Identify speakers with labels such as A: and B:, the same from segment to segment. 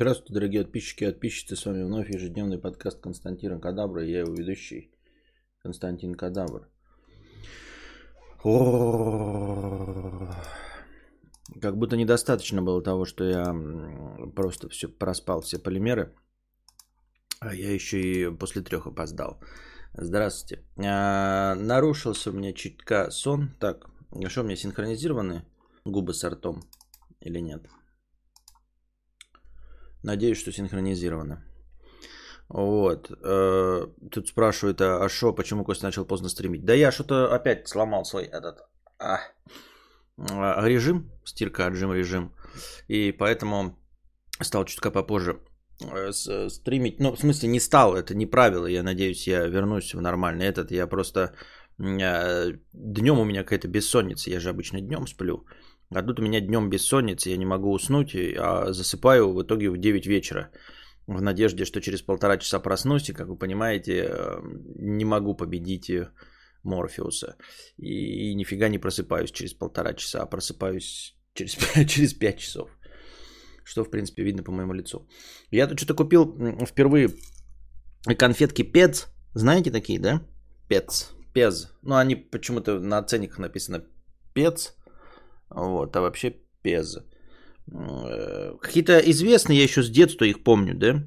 A: Здравствуйте, дорогие подписчики и подписчицы. С вами вновь ежедневный подкаст Константина Кадабра. Я его ведущий Константин Кадабр. Как будто недостаточно было того, что я просто все проспал все полимеры. А я еще и после трех опоздал. Здравствуйте. А, нарушился у меня чутка сон. Так, а что у меня синхронизированы губы с ртом или нет? Надеюсь, что синхронизировано. Вот. Э, тут спрашивают, а что, почему Костя начал поздно стримить? Да я что-то опять сломал свой этот а, а, режим, стирка отжим режим. И поэтому стал чутка попозже э, стримить. Ну, в смысле, не стал, это не правило. Я надеюсь, я вернусь в нормальный этот. Я просто днем у меня какая-то бессонница. Я же обычно днем сплю. А тут у меня днем бессонница, я не могу уснуть, а засыпаю в итоге в 9 вечера. В надежде, что через полтора часа проснусь, и, как вы понимаете, э, не могу победить э, Морфеуса. И, и нифига не просыпаюсь через полтора часа, а просыпаюсь через, через 5 часов. Что, в принципе, видно по моему лицу. Я тут что-то купил впервые конфетки Пец. Знаете такие, да? Пец. Пез. Ну, они почему-то на ценниках написано Пец. Вот, а вообще Пез. Э, какие-то известные, я еще с детства их помню, да?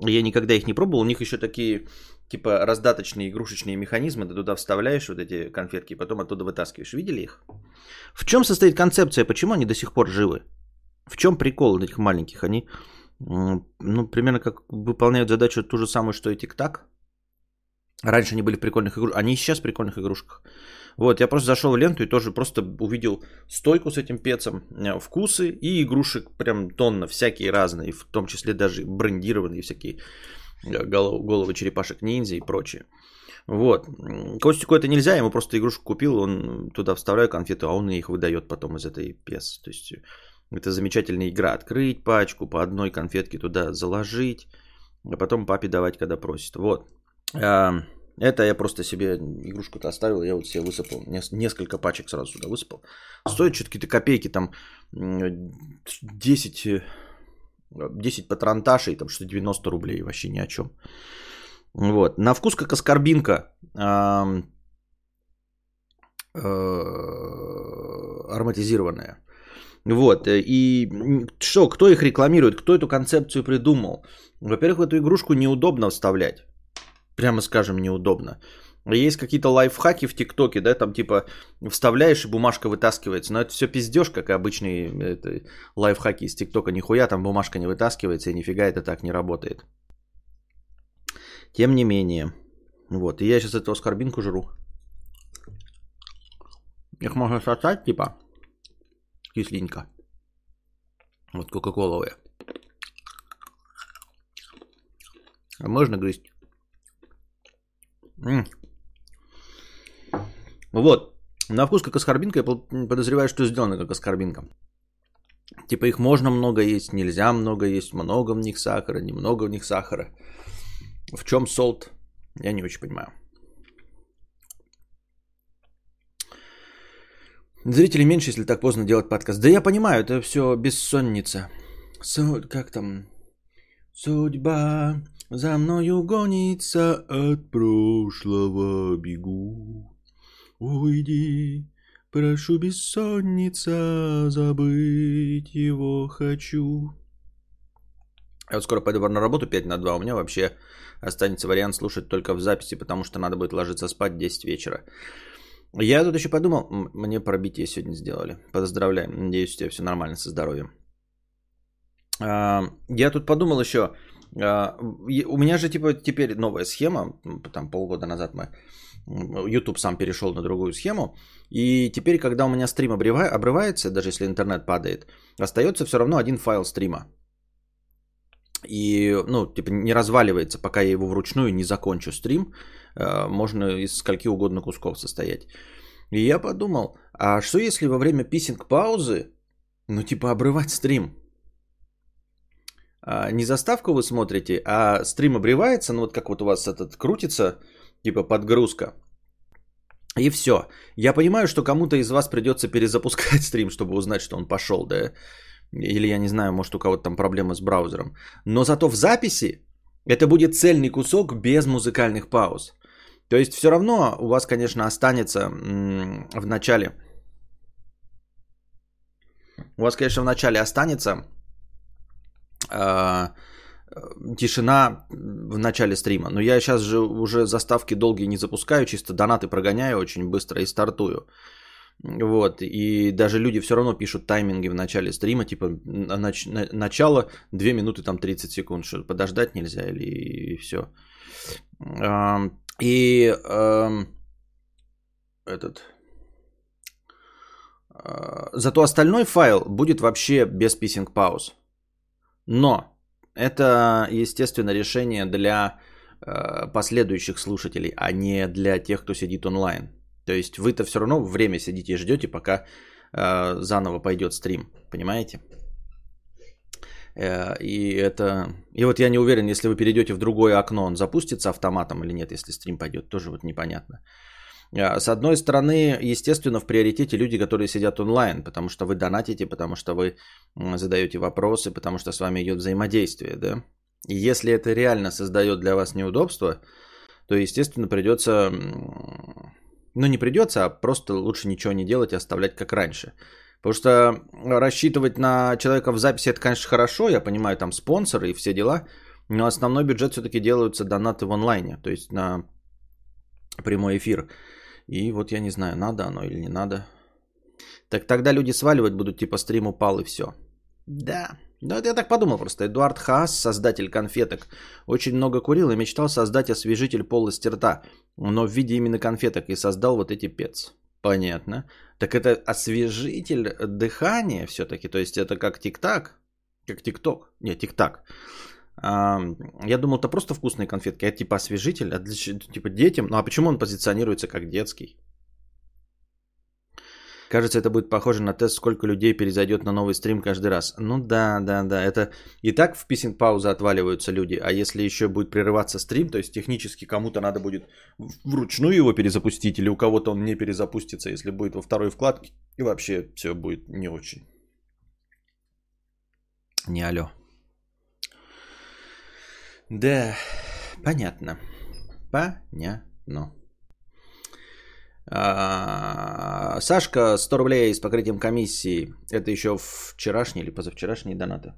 A: Я никогда их не пробовал. У них еще такие, типа, раздаточные игрушечные механизмы. Ты туда вставляешь вот эти конфетки, потом оттуда вытаскиваешь. Видели их? В чем состоит концепция? Почему они до сих пор живы? В чем прикол этих маленьких? Они, ну, примерно как выполняют задачу ту же самую, что и тик-так. Раньше они были в прикольных игрушках. Они и сейчас в прикольных игрушках. Вот, я просто зашел в ленту и тоже просто увидел стойку с этим пецом, э, вкусы и игрушек прям тонна, всякие разные, в том числе даже брендированные всякие э, головы, головы черепашек ниндзя и прочее. Вот. Костику это нельзя, ему просто игрушку купил, он туда вставляет конфеты, а он их выдает потом из этой пес. То есть это замечательная игра. Открыть пачку, по одной конфетке туда заложить, а потом папе давать, когда просит. Вот. Это я просто себе игрушку-то оставил, я вот себе высыпал, несколько пачек сразу сюда высыпал. Стоит что-то какие-то копейки, там 10, 10 патронташей, там что 90 рублей, вообще ни о чем. Вот. На вкус как аскорбинка. Э, ароматизированная. Вот. И что, кто их рекламирует, кто эту концепцию придумал? Во-первых, в эту игрушку неудобно вставлять прямо скажем, неудобно. Есть какие-то лайфхаки в ТикТоке, да, там типа вставляешь и бумажка вытаскивается. Но это все пиздеж, как и обычные это, лайфхаки из ТикТока. Нихуя там бумажка не вытаскивается и нифига это так не работает. Тем не менее. Вот, и я сейчас эту скорбинку жру. Их можно сосать, типа, кисленько. Вот кока-коловые. А можно грызть. Вот. На вкус как аскорбинка, я подозреваю, что сделано как аскорбинка. Типа их можно много есть, нельзя много есть, много в них сахара, немного в них сахара. В чем солт, я не очень понимаю. Зрителей меньше, если так поздно делать подкаст. Да я понимаю, это все бессонница. Су- как там? Судьба за мною гонится от прошлого бегу. Уйди, прошу, бессонница, забыть его хочу. Я вот скоро пойду на работу 5 на 2. У меня вообще останется вариант слушать только в записи, потому что надо будет ложиться спать 10 вечера. Я тут еще подумал, мне пробитие сегодня сделали. Поздравляем. Надеюсь, у тебя все нормально со здоровьем. А, я тут подумал еще, у меня же типа теперь новая схема, там полгода назад мы YouTube сам перешел на другую схему, и теперь, когда у меня стрим обрывается, даже если интернет падает, остается все равно один файл стрима. И, ну, типа не разваливается, пока я его вручную не закончу стрим, а, можно из скольки угодно кусков состоять. И я подумал, а что если во время писинг-паузы, ну, типа обрывать стрим? А, не заставку вы смотрите, а стрим обревается, ну вот как вот у вас этот крутится, типа подгрузка. И все. Я понимаю, что кому-то из вас придется перезапускать стрим, чтобы узнать, что он пошел, да. Или я не знаю, может у кого-то там проблемы с браузером. Но зато в записи это будет цельный кусок без музыкальных пауз. То есть все равно у вас, конечно, останется в начале... У вас, конечно, в начале останется э, тишина в начале стрима. Но я сейчас же уже заставки долгие не запускаю, чисто донаты прогоняю очень быстро и стартую. Вот, и даже люди все равно пишут тайминги в начале стрима, типа нач- начало 2 минуты там 30 секунд, что подождать нельзя или и все. И этот... А, зато остальной файл будет вообще без писинг пауз. Но это, естественно, решение для а, последующих слушателей, а не для тех, кто сидит онлайн. То есть вы-то все равно время сидите и ждете, пока э, заново пойдет стрим. Понимаете? Э, и это... И вот я не уверен, если вы перейдете в другое окно, он запустится автоматом или нет, если стрим пойдет. Тоже вот непонятно. Э, с одной стороны, естественно, в приоритете люди, которые сидят онлайн, потому что вы донатите, потому что вы задаете вопросы, потому что с вами идет взаимодействие, да? И если это реально создает для вас неудобства, то, естественно, придется ну, не придется, а просто лучше ничего не делать и оставлять как раньше. Потому что рассчитывать на человека в записи это, конечно, хорошо, я понимаю, там спонсоры и все дела, но основной бюджет все-таки делаются донаты в онлайне, то есть на прямой эфир. И вот я не знаю, надо оно или не надо. Так тогда люди сваливать будут, типа стрим упал и все. Да, ну это я так подумал просто. Эдуард Хаас, создатель конфеток, очень много курил и мечтал создать освежитель полости рта, но в виде именно конфеток и создал вот эти пец. Понятно. Так это освежитель дыхания все-таки, то есть это как тик-так, как тик-ток, не, тик-так. Я думал, это просто вкусные конфетки, а типа освежитель, а для, типа детям. Ну а почему он позиционируется как детский? Кажется, это будет похоже на тест, сколько людей перезайдет на новый стрим каждый раз. Ну да, да, да. Это и так в писинг паузы отваливаются люди. А если еще будет прерываться стрим, то есть технически кому-то надо будет вручную его перезапустить, или у кого-то он не перезапустится, если будет во второй вкладке, и вообще все будет не очень. Не алло. Да, понятно. Понятно. А, Сашка, 100 рублей с покрытием комиссии. Это еще вчерашние или позавчерашние донаты.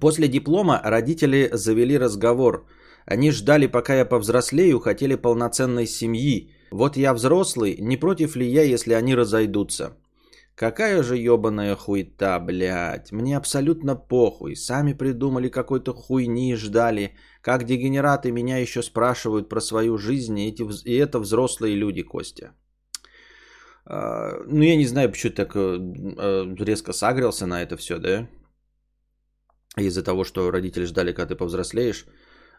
A: После диплома родители завели разговор. Они ждали, пока я повзрослею, хотели полноценной семьи. Вот я взрослый, не против ли я, если они разойдутся? Какая же ебаная хуйта, блядь. Мне абсолютно похуй. Сами придумали какой-то хуйни и ждали. Как дегенераты меня еще спрашивают про свою жизнь, и, эти, и это взрослые люди, Костя. А, ну, я не знаю, почему так э, э, резко сагрился на это все, да? Из-за того, что родители ждали, когда ты повзрослеешь.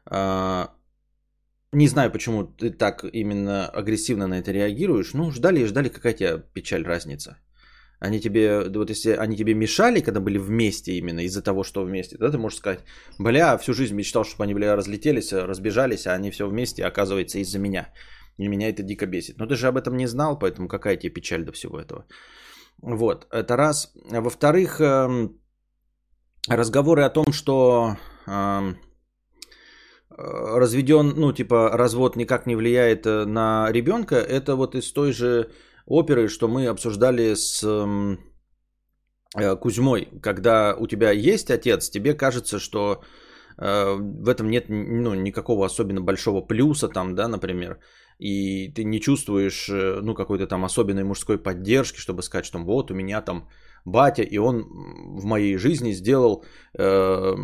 A: А, не знаю, почему ты так именно агрессивно на это реагируешь. Ну, ждали и ждали, какая тебе печаль, разница. Они тебе, вот если они тебе мешали, когда были вместе именно из-за того, что вместе, да, ты можешь сказать, бля, всю жизнь мечтал, чтобы они, бля, разлетелись, разбежались, а они все вместе, оказывается, из-за меня. И меня это дико бесит. Но ты же об этом не знал, поэтому какая тебе печаль до всего этого. Вот, это раз. Во-вторых, эм, разговоры о том, что эм, разведен, ну, типа, развод никак не влияет э, на ребенка, это вот из той же оперы, что мы обсуждали с э, Кузьмой. Когда у тебя есть отец, тебе кажется, что э, в этом нет ну, никакого особенно большого плюса, там, да, например, и ты не чувствуешь э, ну, какой-то там особенной мужской поддержки, чтобы сказать, что вот у меня там батя, и он в моей жизни сделал э,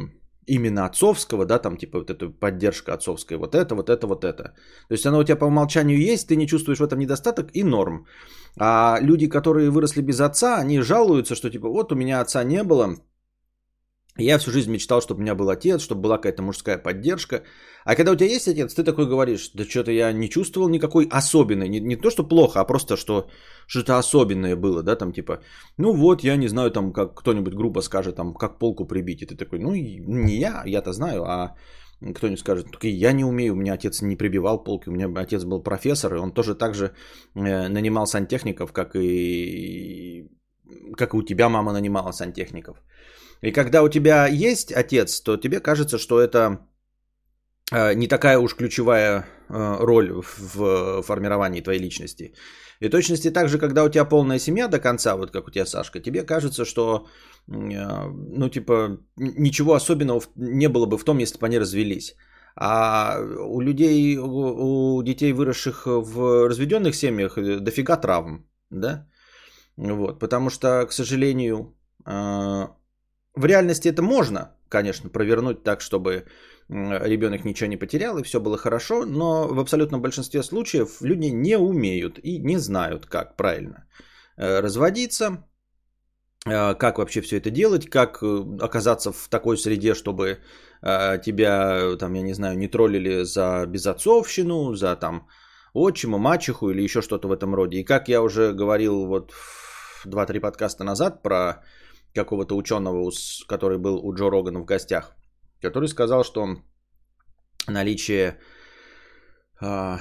A: именно отцовского, да, там типа вот эта поддержка отцовская, вот это, вот это, вот это. То есть оно у тебя по умолчанию есть, ты не чувствуешь в этом недостаток и норм. А люди, которые выросли без отца, они жалуются, что типа вот у меня отца не было, я всю жизнь мечтал, чтобы у меня был отец, чтобы была какая-то мужская поддержка. А когда у тебя есть отец, ты такой говоришь, да что-то я не чувствовал никакой особенной. Не, не то, что плохо, а просто, что что-то особенное было, да, там типа, ну вот, я не знаю, там, как кто-нибудь грубо скажет, там, как полку прибить. И ты такой, ну, не я, я-то знаю, а кто-нибудь скажет, только я не умею, у меня отец не прибивал полки, у меня отец был профессор, и он тоже так же э, нанимал сантехников, как и, как и у тебя мама нанимала сантехников. И когда у тебя есть отец, то тебе кажется, что это э, не такая уж ключевая э, роль в формировании твоей личности. И точности так же, когда у тебя полная семья до конца, вот как у тебя Сашка, тебе кажется, что, ну, типа, ничего особенного не было бы в том, если бы они развелись. А у людей, у детей, выросших в разведенных семьях, э, дофига травм, да? Вот, потому что, к сожалению, в реальности это можно, конечно, провернуть так, чтобы ребенок ничего не потерял и все было хорошо, но в абсолютном большинстве случаев люди не умеют и не знают, как правильно э, разводиться, э, как вообще все это делать, как э, оказаться в такой среде, чтобы тебя, там, я не знаю, не троллили за безотцовщину, за там отчима, мачеху или еще что-то в этом роде. И как я уже говорил вот 2-3 подкаста назад про какого-то ученого, который был у Джо Рогана в гостях, который сказал, что наличие а,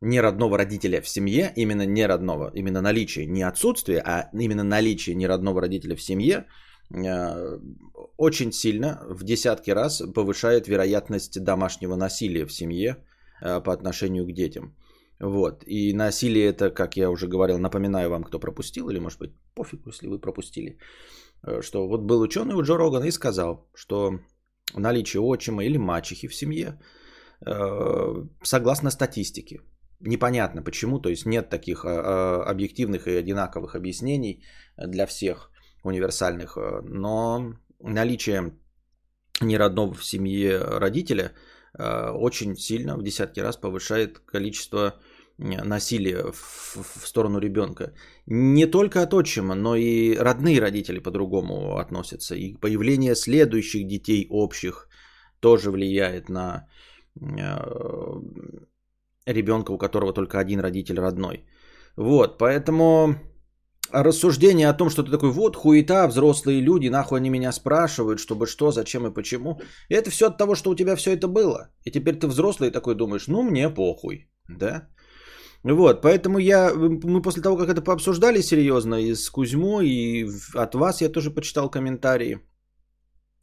A: неродного родителя в семье, именно неродного, именно наличие, не отсутствие, а именно наличие неродного родителя в семье а, очень сильно, в десятки раз повышает вероятность домашнего насилия в семье а, по отношению к детям. Вот. И насилие это, как я уже говорил, напоминаю вам, кто пропустил, или может быть пофиг, если вы пропустили, э, что вот был ученый у Джо Рогана и сказал, что наличие отчима или мачехи в семье, э, согласно статистике, непонятно почему, то есть нет таких э, объективных и одинаковых объяснений для всех универсальных, но наличие неродного в семье родителя очень сильно в десятки раз повышает количество насилия в, в сторону ребенка. Не только от отчима, но и родные родители по-другому относятся. И появление следующих детей общих тоже влияет на э, ребенка, у которого только один родитель родной. Вот, поэтому рассуждение о том, что ты такой, вот хуета, взрослые люди, нахуй они меня спрашивают, чтобы что, зачем и почему. И это все от того, что у тебя все это было. И теперь ты взрослый такой думаешь, ну мне похуй, да? Вот, поэтому я, мы после того, как это пообсуждали серьезно и с Кузьмой, и от вас я тоже почитал комментарии,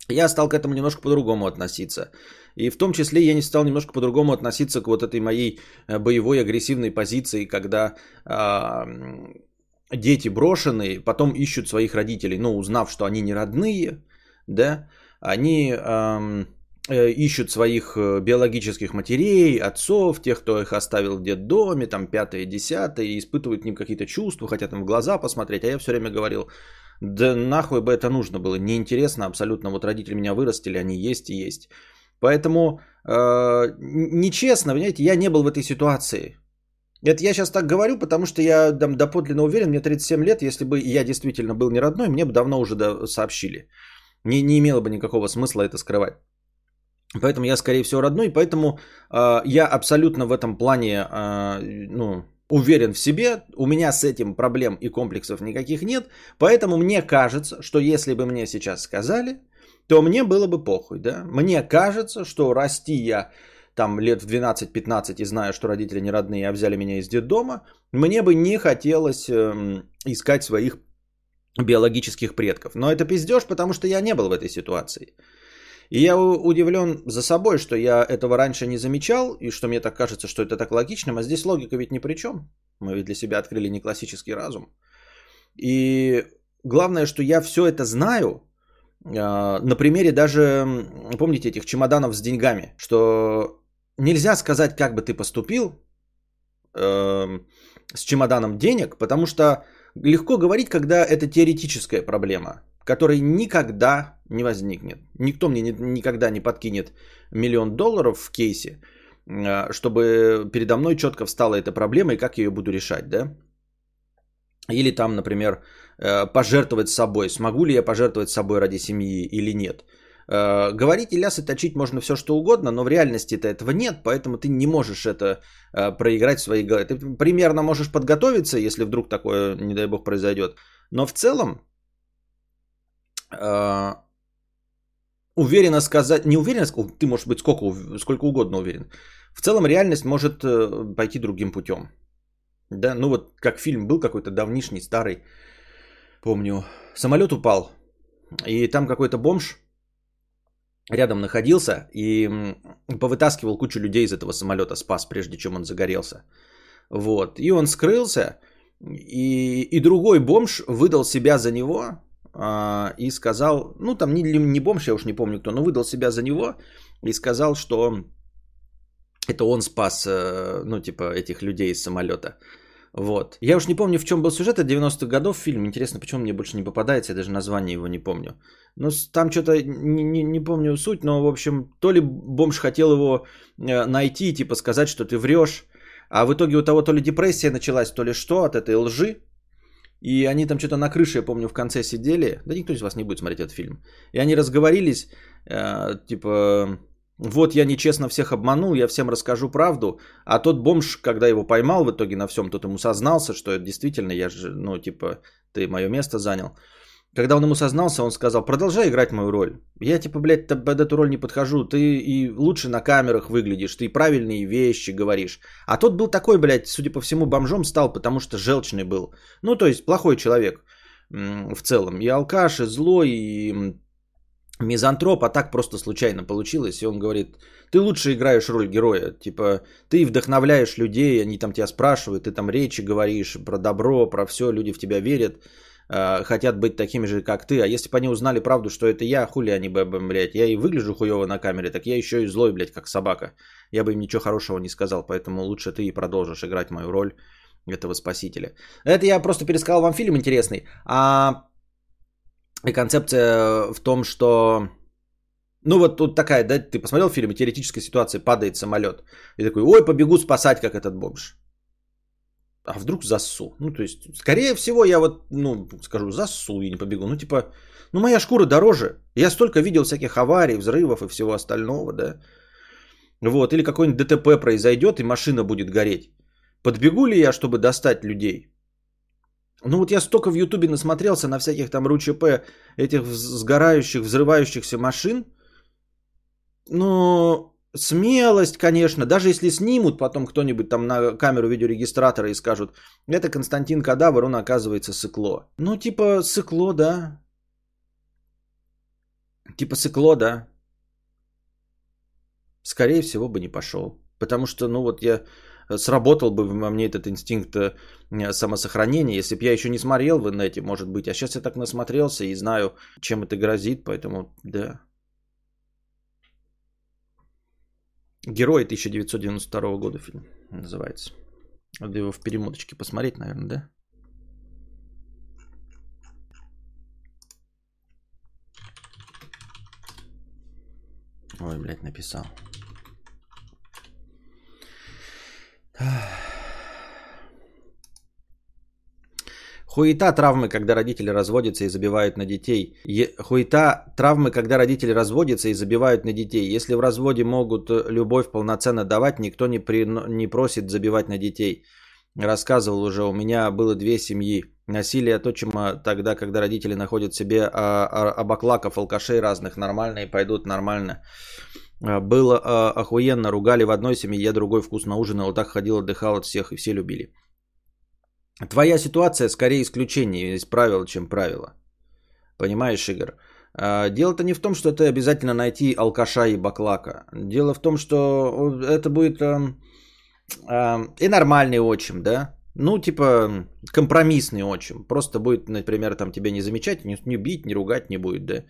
A: я стал к этому немножко по-другому относиться. И в том числе я не стал немножко по-другому относиться к вот этой моей э, боевой агрессивной позиции, когда а, дети брошенные потом ищут своих родителей, ну, узнав, что они не родные, да, они... Э, ищут своих э, биологических матерей, отцов, тех, кто их оставил в детдоме, там пятое, десятое, и испытывают к ним какие-то чувства, хотят им в глаза посмотреть. А я все время говорил, да нахуй бы это нужно было, неинтересно абсолютно, вот родители меня вырастили, они есть и есть. Поэтому э, нечестно, понимаете, я не был в этой ситуации. Это я сейчас так говорю, потому что я там, доподлинно уверен, мне 37 лет, если бы я действительно был не родной, мне бы давно уже сообщили. Не, не имело бы никакого смысла это скрывать. Поэтому я, скорее всего, родной, поэтому э, я абсолютно в этом плане э, ну, уверен в себе. У меня с этим проблем и комплексов никаких нет. Поэтому мне кажется, что если бы мне сейчас сказали, то мне было бы похуй. Да? Мне кажется, что расти я там лет в 12-15 и знаю, что родители не родные, а взяли меня из детдома, мне бы не хотелось э, искать своих биологических предков. Но это пиздеж, потому что я не был в этой ситуации. И я удивлен за собой, что я этого раньше не замечал, и что мне так кажется, что это так логично, а здесь логика ведь ни при чем. Мы ведь для себя открыли не классический разум. И главное, что я все это знаю, а, на примере даже, помните, этих чемоданов с деньгами, что нельзя сказать, как бы ты поступил э, с чемоданом денег, потому что легко говорить, когда это теоретическая проблема который никогда не возникнет. Никто мне никогда не подкинет миллион долларов в кейсе, а, чтобы передо мной четко встала эта проблема и как я ее буду решать, да? Или там, например, э, пожертвовать собой. Смогу ли я пожертвовать собой ради семьи или нет? Э, говорить и лясы точить можно все что угодно, но в реальности-то этого нет, поэтому ты не можешь это э, проиграть в своей голове. Ты примерно можешь подготовиться, если вдруг такое, не дай бог, произойдет. Но в целом Э, уверенно сказать, не уверенно, ты можешь быть сколько, сколько угодно уверен. В целом реальность может э, пойти другим путем. Да, ну вот как фильм был какой-то давнишний, старый, помню, самолет упал, и там какой-то бомж рядом находился и повытаскивал кучу людей из этого самолета, спас, прежде чем он загорелся. Вот, и он скрылся, и, и другой бомж выдал себя за него и сказал, ну там не, не бомж, я уж не помню кто, но выдал себя за него и сказал, что это он спас, э, ну, типа, этих людей из самолета. Вот. Я уж не помню, в чем был сюжет, это 90-х годов фильм. Интересно, почему мне больше не попадается, я даже название его не помню. Ну, там что-то, не, не, не помню суть, но, в общем, то ли бомж хотел его э, найти, типа сказать, что ты врешь, а в итоге у того то ли депрессия началась, то ли что от этой лжи. И они там что-то на крыше, я помню, в конце сидели. Да никто из вас не будет смотреть этот фильм. И они разговорились, э, типа, вот я нечестно всех обманул, я всем расскажу правду, а тот бомж, когда его поймал в итоге на всем, тот ему сознался, что это действительно я же, ну, типа, ты мое место занял. Когда он ему сознался, он сказал, продолжай играть мою роль. Я, типа, блядь, под эту роль не подхожу, ты и лучше на камерах выглядишь, ты правильные вещи говоришь. А тот был такой, блядь, судя по всему, бомжом стал, потому что желчный был. Ну, то есть, плохой человек в целом. И алкаш, и злой, и мизантроп, а так просто случайно получилось. И он говорит, ты лучше играешь роль героя. Типа, ты вдохновляешь людей, они там тебя спрашивают, ты там речи говоришь про добро, про все, люди в тебя верят, э, хотят быть такими же, как ты. А если бы они узнали правду, что это я, хули они бы, блядь, я и выгляжу хуево на камере, так я еще и злой, блядь, как собака. Я бы им ничего хорошего не сказал, поэтому лучше ты и продолжишь играть мою роль этого спасителя. Это я просто пересказал вам фильм интересный. А и концепция в том, что... Ну вот тут такая, да, ты посмотрел фильм, и теоретическая ситуация, падает самолет. И такой, ой, побегу спасать, как этот бомж. А вдруг засу? Ну, то есть, скорее всего, я вот, ну, скажу, засу и не побегу. Ну, типа, ну, моя шкура дороже. Я столько видел всяких аварий, взрывов и всего остального, да. Вот, или какой-нибудь ДТП произойдет, и машина будет гореть. Подбегу ли я, чтобы достать людей? Ну вот я столько в Ютубе насмотрелся на всяких там РУЧП, этих сгорающих, взрывающихся машин. Ну, смелость, конечно, даже если снимут потом кто-нибудь там на камеру видеорегистратора и скажут, это Константин Кадавр, он оказывается сыкло. Ну, типа сыкло, да. Типа сыкло, да. Скорее всего бы не пошел. Потому что, ну вот я сработал бы во мне этот инстинкт э, самосохранения, если бы я еще не смотрел в инете, может быть. А сейчас я так насмотрелся и знаю, чем это грозит, поэтому да. Герой 1992 года фильм называется. Надо его в перемоточке посмотреть, наверное, да? Ой, блядь, написал. Хуета травмы, когда родители разводятся и забивают на детей. Е- хуета травмы, когда родители разводятся и забивают на детей. Если в разводе могут э, любовь полноценно давать, никто не, при... не просит забивать на детей. Рассказывал уже, у меня было две семьи. Насилие отчима тогда, когда родители находят себе а, а, абаклаков, алкашей разных, нормально и пойдут нормально. А, было охуенно, ругали в одной семье, я другой вкусно ужинал, так ходил, отдыхал от всех и все любили. Твоя ситуация скорее исключение из правил, чем правило. Понимаешь, Игорь? А, дело-то не в том, что ты обязательно найти алкаша и баклака. Дело в том, что это будет э, э, и нормальный отчим, да? Ну, типа, компромиссный отчим. Просто будет, например, там тебя не замечать, не, не бить, не ругать не будет, да?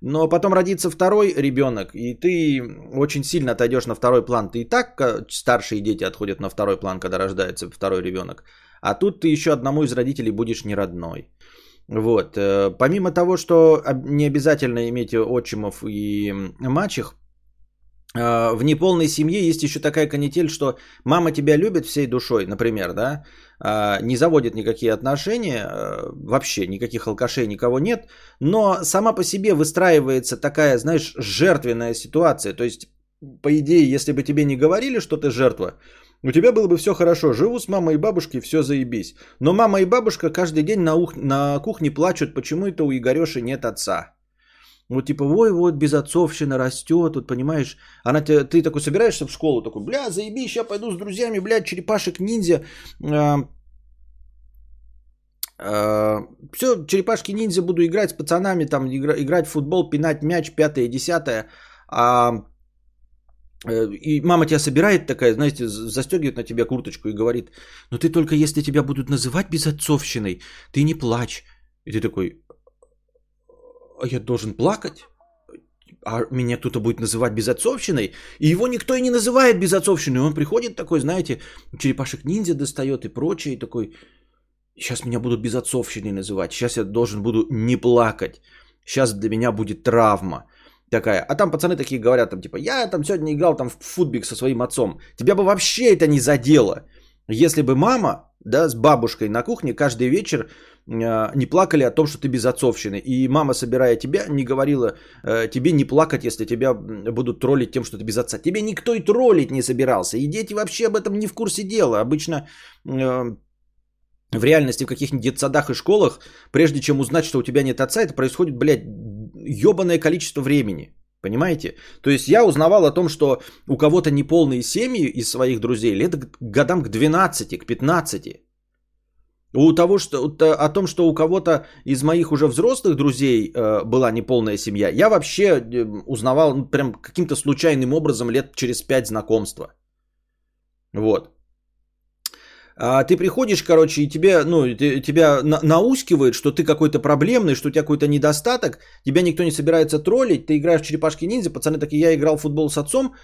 A: Но потом родится второй ребенок, и ты очень сильно отойдешь на второй план. Ты и так старшие дети отходят на второй план, когда рождается второй ребенок. А тут ты еще одному из родителей будешь не родной. Вот. Э, помимо того, что не обязательно иметь отчимов и мачех, э, в неполной семье есть еще такая канитель, что мама тебя любит всей душой, например, да, а, не заводит никакие отношения, э, вообще никаких алкашей, никого нет, но сама по себе выстраивается такая, знаешь, жертвенная ситуация. То есть, по идее, если бы тебе не говорили, что ты жертва, у тебя было бы все хорошо, живу с мамой и бабушкой, все заебись. Но мама и бабушка каждый день на, ух... на кухне плачут, почему это у Игореши нет отца. Вот типа, ой, вот безотцовщина растет, тут понимаешь, она ты, ты такой собираешься в школу, такой, бля, заеби, сейчас пойду с друзьями, бля, черепашек ниндзя, а, а, все, черепашки ниндзя буду играть с пацанами, там игра, играть в футбол, пинать мяч, пятое, десятое, а и мама тебя собирает такая, знаете, застегивает на тебя курточку и говорит, ну ты только если тебя будут называть безотцовщиной, ты не плачь. И ты такой, а я должен плакать? А меня кто-то будет называть безотцовщиной? И его никто и не называет безотцовщиной. Он приходит такой, знаете, черепашек ниндзя достает и прочее, и такой, сейчас меня будут безотцовщиной называть, сейчас я должен буду не плакать, сейчас для меня будет травма такая. А там пацаны такие говорят, там типа, я там сегодня играл там в футбик со своим отцом. Тебя бы вообще это не задело. Если бы мама, да, с бабушкой на кухне каждый вечер э, не плакали о том, что ты безотцовщины. И мама, собирая тебя, не говорила э, тебе не плакать, если тебя будут троллить тем, что ты без отца. Тебе никто и троллить не собирался. И дети вообще об этом не в курсе дела. Обычно э, в реальности в каких-нибудь детсадах и школах, прежде чем узнать, что у тебя нет отца, это происходит, блядь, ебаное количество времени. Понимаете? То есть я узнавал о том, что у кого-то неполные семьи из своих друзей лет годам к 12, к 15. У того, что, о том, что у кого-то из моих уже взрослых друзей э, была неполная семья, я вообще э, узнавал ну, прям каким-то случайным образом лет через 5 знакомства. Вот. А ты приходишь, короче, и тебе, ну, тебя на- наускивает, что ты какой-то проблемный, что у тебя какой-то недостаток, тебя никто не собирается троллить, ты играешь в черепашки ниндзя, пацаны такие, я играл в футбол с отцом,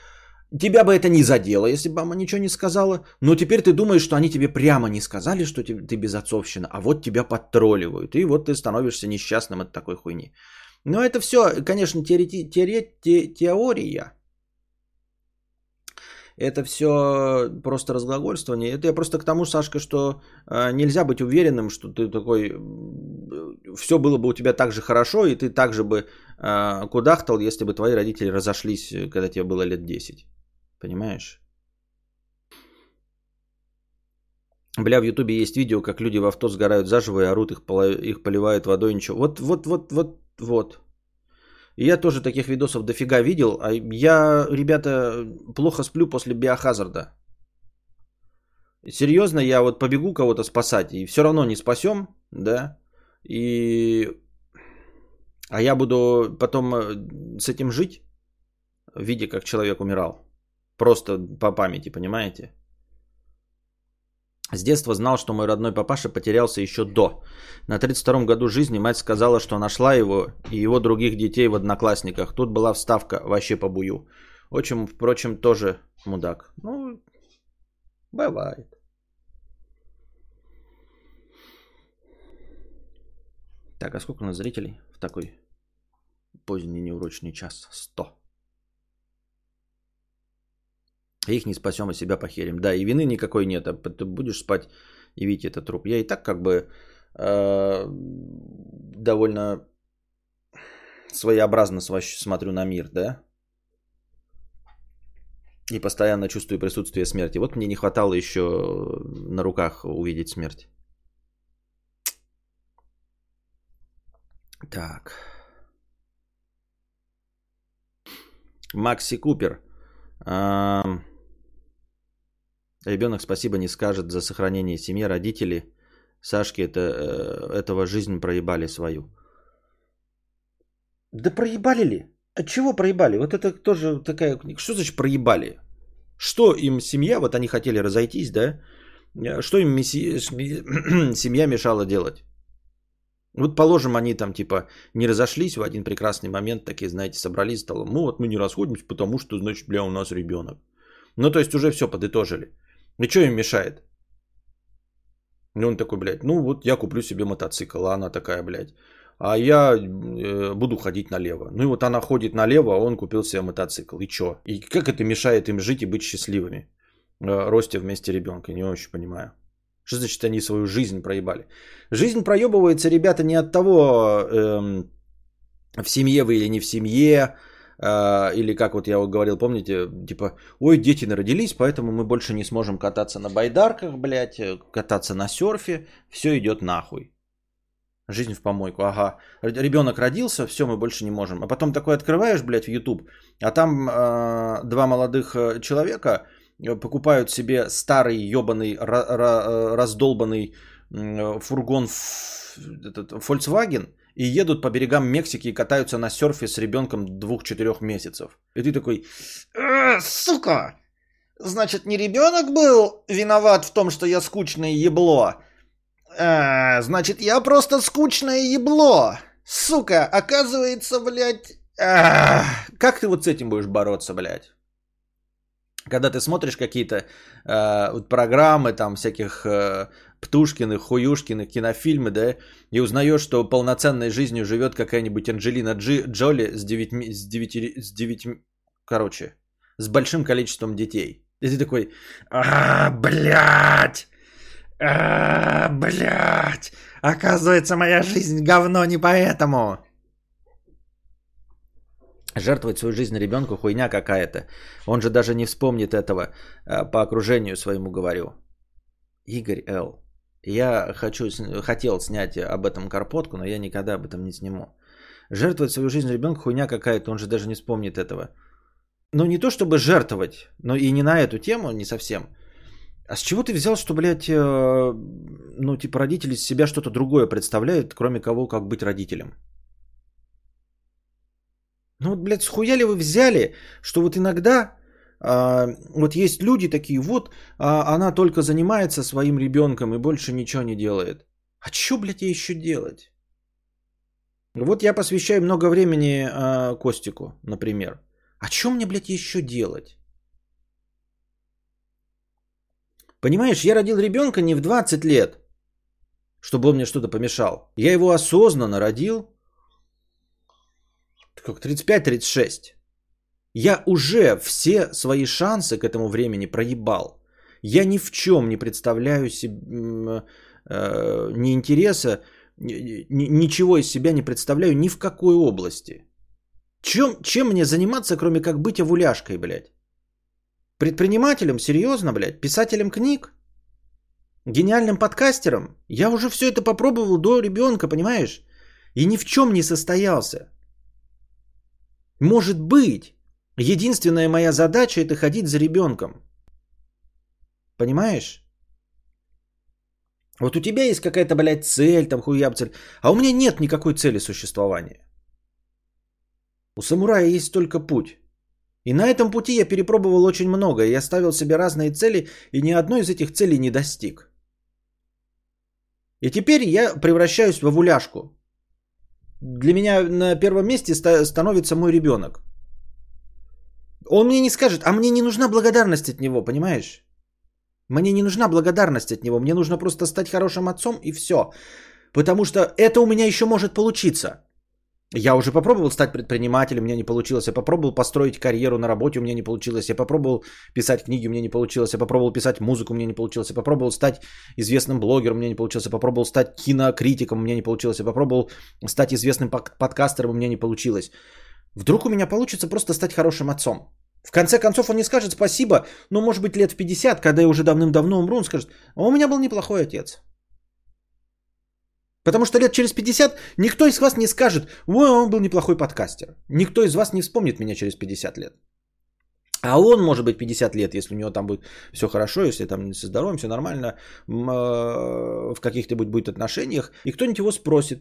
A: тебя бы это не задело, если бы мама ничего не сказала, но теперь ты думаешь, что они тебе прямо не сказали, что ты безотцовщина, а вот тебя подтролливают, и вот ты становишься несчастным от такой хуйни. Но это все, конечно, теоре- теория, это все просто разглагольствование. Это я просто к тому, Сашка, что э, нельзя быть уверенным, что ты такой, все было бы у тебя так же хорошо, и ты так же бы э, кудахтал, если бы твои родители разошлись, когда тебе было лет 10. Понимаешь? Бля, в Ютубе есть видео, как люди в авто сгорают заживо и орут, их, их поливают водой, ничего. Вот, вот, вот, вот, вот. И я тоже таких видосов дофига видел. А я, ребята, плохо сплю после биохазарда. Серьезно, я вот побегу кого-то спасать, и все равно не спасем, да, и... А я буду потом э, с этим жить, видя, как человек умирал. Просто по памяти, понимаете? С детства знал, что мой родной папаша потерялся еще до. На 32-м году жизни мать сказала, что нашла его и его других детей в одноклассниках. Тут была вставка вообще по бую. Очень, впрочем, тоже мудак. Ну, бывает. Так, а сколько у нас зрителей в такой поздний неурочный час? 100. Их не спасем, а себя похерим. Да, и вины никакой нет. А ты будешь спать и видеть этот труп. Я и так как бы э, довольно своеобразно смотрю на мир, да? И постоянно чувствую присутствие смерти. Вот мне не хватало еще на руках увидеть смерть. Так. Макси Купер. Ребенок спасибо не скажет за сохранение семьи, родители. Сашки это, э, этого жизнь проебали свою. Да проебали ли? От чего проебали? Вот это тоже такая... Что значит проебали? Что им семья, вот они хотели разойтись, да? Что им меси... семья мешала делать? Вот положим, они там типа не разошлись в один прекрасный момент, такие, знаете, собрались, стало, ну вот мы не расходимся, потому что, значит, бля, у нас ребенок. Ну, то есть уже все подытожили. И что им мешает? И он такой, блядь, ну вот я куплю себе мотоцикл, а она такая, блядь, а я э, буду ходить налево. Ну и вот она ходит налево, а он купил себе мотоцикл. И что? И как это мешает им жить и быть счастливыми? Э, росте вместе ребенка, не очень понимаю. Что значит они свою жизнь проебали? Жизнь проебывается, ребята, не от того, э, в семье вы или не в семье, или как вот я говорил, помните, типа, ой, дети народились, поэтому мы больше не сможем кататься на байдарках, блядь, кататься на серфе, все идет нахуй. Жизнь в помойку, ага. Ребенок родился, все, мы больше не можем. А потом такой открываешь, блядь, в YouTube, а там э, два молодых э, человека э, покупают себе старый ебаный э, раздолбанный э, фургон этот, Volkswagen и едут по берегам Мексики и катаются на серфе с ребенком двух-четырех месяцев. И ты такой, э, сука, значит не ребенок был виноват в том, что я скучное ебло, а, значит, я просто скучное ебло. Сука, оказывается, блядь... А, как ты вот с этим будешь бороться, блядь? Когда ты смотришь какие-то э, вот программы, там, всяких э, Птушкиных, Хуюшкиных, кинофильмы, да, и узнаешь, что полноценной жизнью живет какая-нибудь Анджелина Джи, Джоли с девятьми, с девяти, с девятьми, короче, с большим количеством детей. И ты такой, а, блядь, а, блядь, оказывается, моя жизнь говно не поэтому. Жертвовать свою жизнь ребенку хуйня какая-то. Он же даже не вспомнит этого а, по окружению своему говорю. Игорь Л. Я хочу, хотел снять об этом карпотку, но я никогда об этом не сниму. Жертвовать свою жизнь ребенку хуйня какая-то, он же даже не вспомнит этого. Ну не то чтобы жертвовать, но и не на эту тему, не совсем. А с чего ты взял, что, блядь, э, ну, типа, родители себя что-то другое представляют, кроме кого, как быть родителем? Ну, вот, блядь, схуя ли вы взяли, что вот иногда вот есть люди такие, вот а, она только занимается своим ребенком и больше ничего не делает. А что, блядь, ей еще делать? Вот я посвящаю много времени а, Костику, например. А что мне, блядь, еще делать? Понимаешь, я родил ребенка не в 20 лет, чтобы он мне что-то помешал. Я его осознанно родил, как 35-36. Я уже все свои шансы к этому времени проебал. Я ни в чем не представляю себе э, ни интереса, ни, ничего из себя не представляю ни в какой области. Чем, чем мне заниматься, кроме как быть овуляшкой, блядь? Предпринимателем? Серьезно, блядь? Писателем книг? Гениальным подкастером? Я уже все это попробовал до ребенка, понимаешь? И ни в чем не состоялся. Может быть, единственная моя задача это ходить за ребенком. Понимаешь? Вот у тебя есть какая-то, блядь, цель, там хуяб цель, а у меня нет никакой цели существования. У самурая есть только путь. И на этом пути я перепробовал очень много. Я ставил себе разные цели, и ни одной из этих целей не достиг. И теперь я превращаюсь в овуляшку. Для меня на первом месте становится мой ребенок. Он мне не скажет, а мне не нужна благодарность от него, понимаешь? Мне не нужна благодарность от него, мне нужно просто стать хорошим отцом и все. Потому что это у меня еще может получиться. Я уже попробовал стать предпринимателем, у меня не получилось. Я попробовал построить карьеру на работе, у меня не получилось. Я попробовал писать книги, у меня не получилось. Я попробовал писать музыку, у меня не получилось. Я попробовал стать известным блогером, у меня не получилось. Я попробовал стать кинокритиком, у меня не получилось. Я попробовал стать известным подкастером, у меня не получилось. Вдруг у меня получится просто стать хорошим отцом. В конце концов, он не скажет спасибо, но может быть лет в 50, когда я уже давным-давно умру, он скажет, а у меня был неплохой отец. Потому что лет через 50 никто из вас не скажет, ой, он был неплохой подкастер. Никто из вас не вспомнит меня через 50 лет. А он, может быть, 50 лет, если у него там будет все хорошо, если там со здоровьем, все нормально, э, в каких-нибудь будет отношениях, и кто-нибудь его спросит,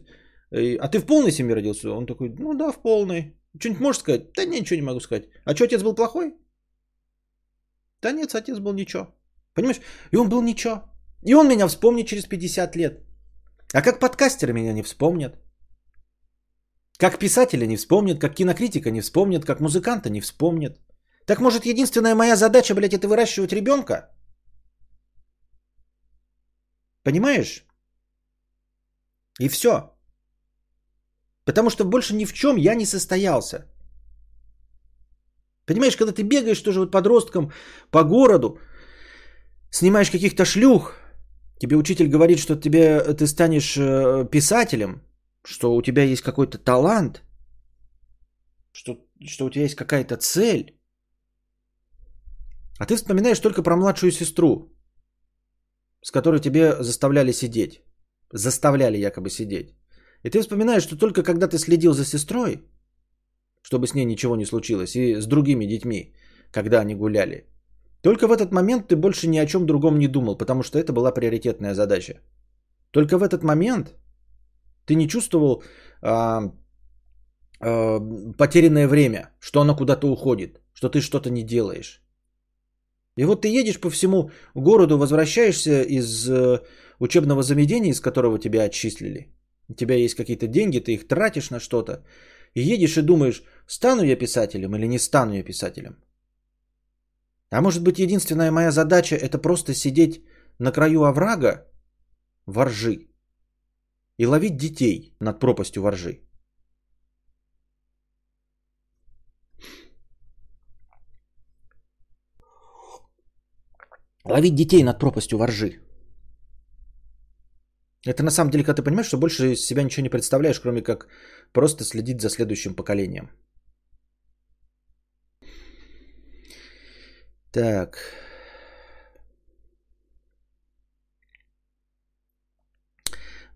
A: а ты в полной семье родился? Он такой, ну да, в полной. Что-нибудь можешь сказать? Да нет, ничего не могу сказать. А что, отец был плохой? Да нет, отец был ничего. Понимаешь? И он был ничего. И он меня вспомнит через 50 лет. А как подкастеры меня не вспомнят? Как писателя не вспомнят, как кинокритика не вспомнят, как музыканта не вспомнят. Так может единственная моя задача, блядь, это выращивать ребенка? Понимаешь? И все. Потому что больше ни в чем я не состоялся. Понимаешь, когда ты бегаешь тоже вот подростком по городу, снимаешь каких-то шлюх, тебе учитель говорит, что тебе, ты станешь э, писателем, что у тебя есть какой-то талант, что, что у тебя есть какая-то цель, а ты вспоминаешь только про младшую сестру, с которой тебе заставляли сидеть. Заставляли якобы сидеть. И ты вспоминаешь, что только когда ты следил за сестрой, чтобы с ней ничего не случилось, и с другими детьми, когда они гуляли, только в этот момент ты больше ни о чем другом не думал, потому что это была приоритетная задача. Только в этот момент ты не чувствовал а, а, потерянное время, что оно куда-то уходит, что ты что-то не делаешь. И вот ты едешь по всему городу, возвращаешься из э, учебного заведения, из которого тебя отчислили. У тебя есть какие-то деньги, ты их тратишь на что-то. И едешь и думаешь, стану я писателем или не стану я писателем. А может быть, единственная моя задача это просто сидеть на краю оврага воржи и ловить детей над пропастью воржи. Ловить детей над пропастью воржи. Это на самом деле, когда ты понимаешь, что больше из себя ничего не представляешь, кроме как просто следить за следующим поколением. Так.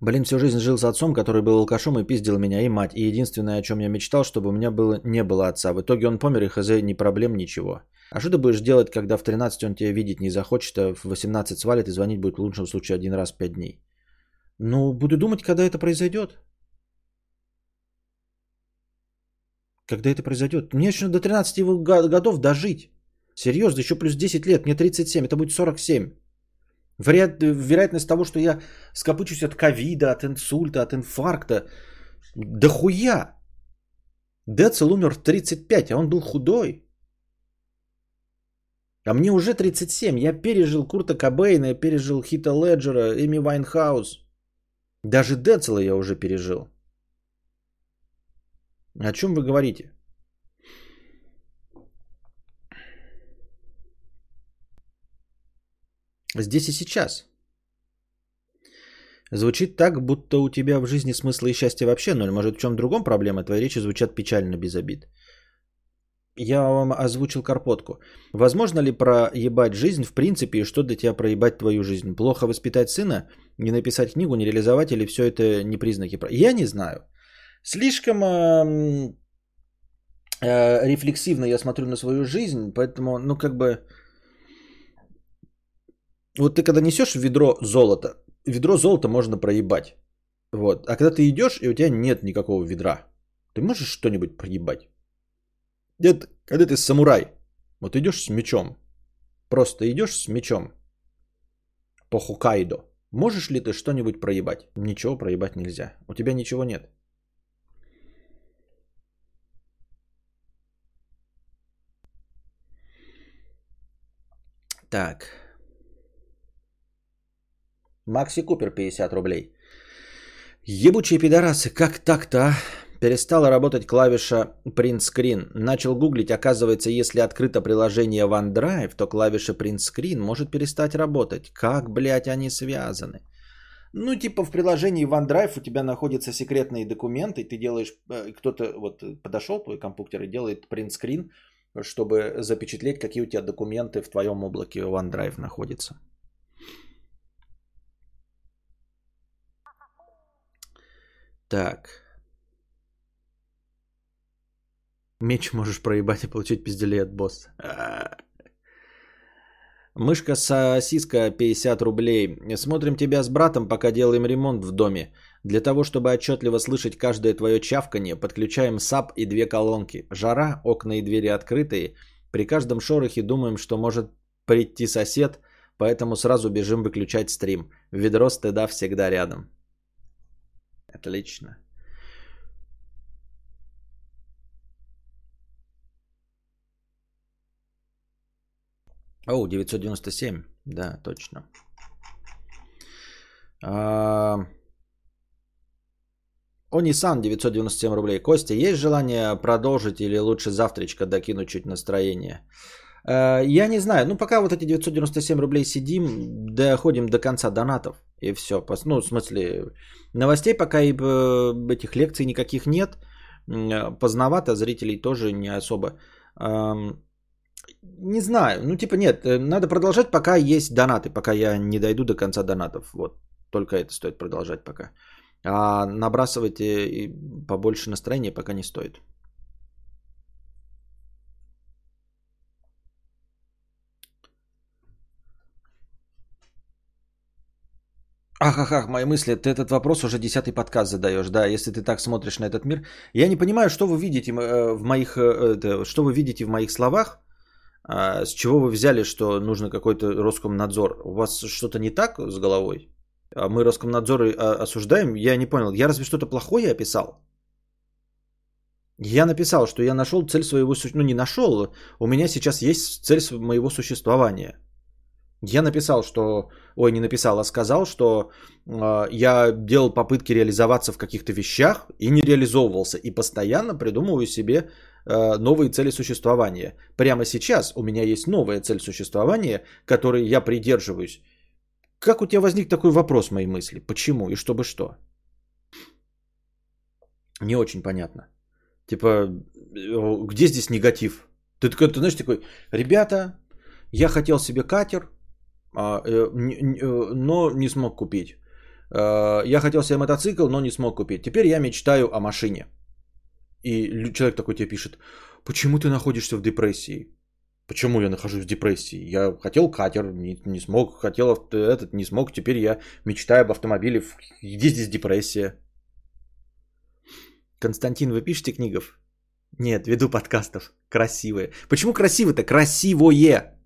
A: Блин, всю жизнь жил с отцом, который был алкашом и пиздил меня, и мать. И единственное, о чем я мечтал, чтобы у меня было, не было отца. В итоге он помер, и хз, ни проблем, ничего. А что ты будешь делать, когда в 13 он тебя видеть не захочет, а в 18 свалит и звонить будет в лучшем случае один раз в 5 дней? Ну, буду думать, когда это произойдет. Когда это произойдет. Мне еще до 13 годов дожить. Серьезно, еще плюс 10 лет, мне 37, это будет 47. Вероят, вероятность того, что я скопычусь от ковида, от инсульта, от инфаркта, да хуя. Децл умер в 35, а он был худой. А мне уже 37, я пережил Курта Кобейна, я пережил Хита Леджера, Эми Вайнхаус. Даже Децела я уже пережил. О чем вы говорите? Здесь и сейчас. Звучит так, будто у тебя в жизни смысла и счастья вообще ноль. Может, в чем другом проблема? Твои речи звучат печально, без обид. Я вам озвучил карпотку. Возможно ли проебать жизнь в принципе и что для тебя проебать твою жизнь? Плохо воспитать сына, не написать книгу, не реализовать или все это не признаки? Я не знаю. Слишком э, э, рефлексивно я смотрю на свою жизнь, поэтому, ну как бы... Вот ты когда несешь ведро золота, ведро золота можно проебать. Вот. А когда ты идешь, и у тебя нет никакого ведра, ты можешь что-нибудь проебать? Это когда ты самурай, вот идешь с мечом, просто идешь с мечом по Хоккайдо, можешь ли ты что-нибудь проебать? Ничего проебать нельзя. У тебя ничего нет. Так. Макси Купер 50 рублей. Ебучие пидорасы, как так-то, а? Перестала работать клавиша Print Screen. Начал гуглить, оказывается, если открыто приложение OneDrive, то клавиша Print Screen может перестать работать. Как, блядь, они связаны? Ну, типа в приложении OneDrive у тебя находятся секретные документы, ты делаешь, э, кто-то вот подошел, твой компьютер, и делает print screen, чтобы запечатлеть, какие у тебя документы в твоем облаке OneDrive находятся. Так. Меч можешь проебать и получить пизделей от босса. Мышка сосиска 50 рублей. Смотрим тебя с братом, пока делаем ремонт в доме. Для того, чтобы отчетливо слышать каждое твое чавканье, подключаем саб и две колонки. Жара, окна и двери открытые. При каждом шорохе думаем, что может прийти сосед, поэтому сразу бежим выключать стрим. Ведро стыда всегда рядом. Отлично. О, 997. Да, точно. А... Онисан 997 рублей. Костя, есть желание продолжить или лучше завтрачка докинуть чуть настроение? А, я не знаю. Ну, пока вот эти 997 рублей сидим, доходим до конца донатов. И все. Ну, в смысле, новостей пока и э, этих лекций никаких нет. Поздновато, зрителей тоже не особо. Не знаю, ну типа нет, э, надо продолжать, пока есть донаты, пока я не дойду до конца донатов. Вот, только это стоит продолжать пока. А набрасывать и побольше настроения пока не стоит. Ах, ах, ах, мои мысли, ты этот вопрос уже десятый подкаст задаешь, да, если ты так смотришь на этот мир. Я не понимаю, что вы видите э, в моих, э, что вы видите в моих словах, а, с чего вы взяли, что нужно какой-то Роскомнадзор. У вас что-то не так с головой? А мы Роскомнадзор а, осуждаем? Я не понял, я разве что-то плохое описал? Я написал, что я нашел цель своего существования. Ну, не нашел, у меня сейчас есть цель моего существования – я написал, что... Ой, не написал, а сказал, что э, я делал попытки реализоваться в каких-то вещах и не реализовывался. И постоянно придумываю себе новые цели существования. Прямо сейчас у меня есть новая цель существования, которой я придерживаюсь. Как у тебя возник такой вопрос, мои мысли? Почему и чтобы что? Не очень понятно. Типа, э, где здесь негатив? Ты такой, ты знаешь, такой, ребята, я хотел себе катер, а, э, э, но не смог купить. Э, я хотел себе мотоцикл, но не смог купить. Теперь я мечтаю о машине. И человек такой тебе пишет, почему ты находишься в депрессии? Почему я нахожусь в депрессии? Я хотел катер, не, не смог, хотел этот, не смог, теперь я мечтаю об автомобиле. Где здесь депрессия? Константин, вы пишете книгов? Нет, веду подкастов. Красивые. Почему красивые-то? Красивое!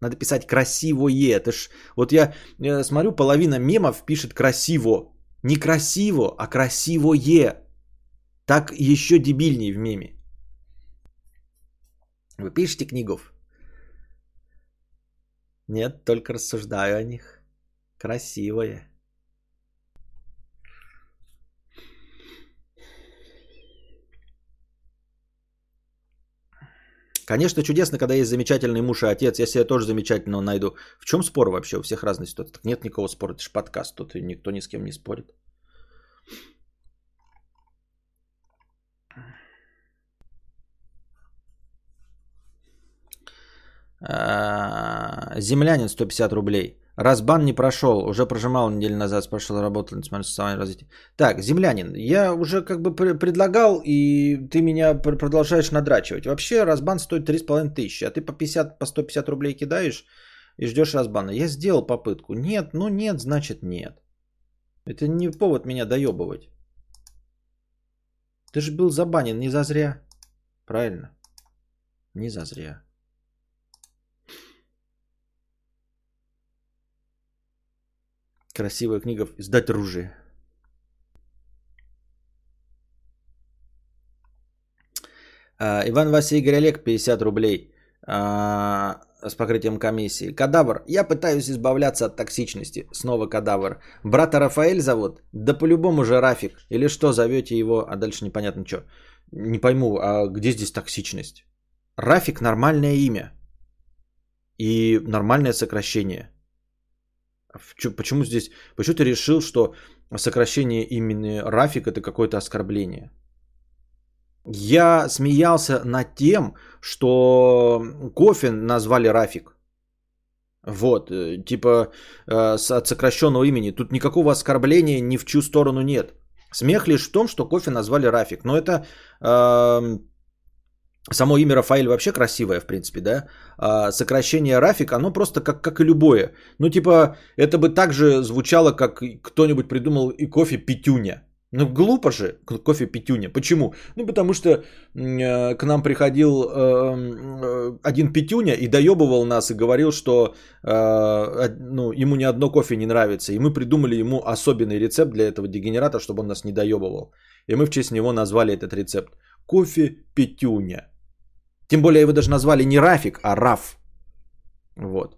A: Надо писать красивое. Это ж, вот я, я смотрю, половина мемов пишет красиво. Не красиво, а красивое. Так еще дебильнее в меме. Вы пишете книгов? Нет, только рассуждаю о них. Красивое. Конечно, чудесно, когда есть замечательный муж и отец. Я себе тоже замечательного найду. В чем спор вообще? У всех разные ситуации. Так нет никакого спора. Это же подкаст. Тут никто ни с кем не спорит. Землянин 150 рублей. Разбан не прошел, уже прожимал неделю назад, спрашивал, работал, несмотря на состояние развития. Так, землянин, я уже как бы предлагал, и ты меня продолжаешь надрачивать. Вообще разбан стоит 3,5 тысячи, а ты по 50, по 150 рублей кидаешь и ждешь разбана. Я сделал попытку. Нет, ну нет, значит нет. Это не повод меня доебывать. Ты же был забанен не зазря. Правильно? Не зазря. Красивая книга. Издать оружие. А, Иван Василий Игорь Олег, 50 рублей а, с покрытием комиссии. Кадавр. Я пытаюсь избавляться от токсичности. Снова кадавр. Брата Рафаэль зовут? Да по-любому же Рафик. Или что, зовете его, а дальше непонятно что. Не пойму, а где здесь токсичность? Рафик нормальное имя. И нормальное сокращение. Почему здесь, почему ты решил, что сокращение имени Рафик это какое-то оскорбление? Я смеялся над тем, что кофе назвали Рафик. Вот, э, типа э, от сокращенного имени. Тут никакого оскорбления ни в чью сторону нет. Смех лишь в том, что кофе назвали Рафик. Но это э, Само имя Рафаэль вообще красивое, в принципе, да? А сокращение Рафик, оно просто как, как и любое. Ну, типа, это бы также звучало, как кто-нибудь придумал и кофе Петюня. Ну, глупо же, кофе Петюня. Почему? Ну, потому что э, к нам приходил э, э, один Петюня и доебывал нас и говорил, что э, ну, ему ни одно кофе не нравится. И мы придумали ему особенный рецепт для этого дегенерата, чтобы он нас не доебывал. И мы в честь него назвали этот рецепт. Кофе Петюня. Тем более его даже назвали не Рафик, а Раф. Вот.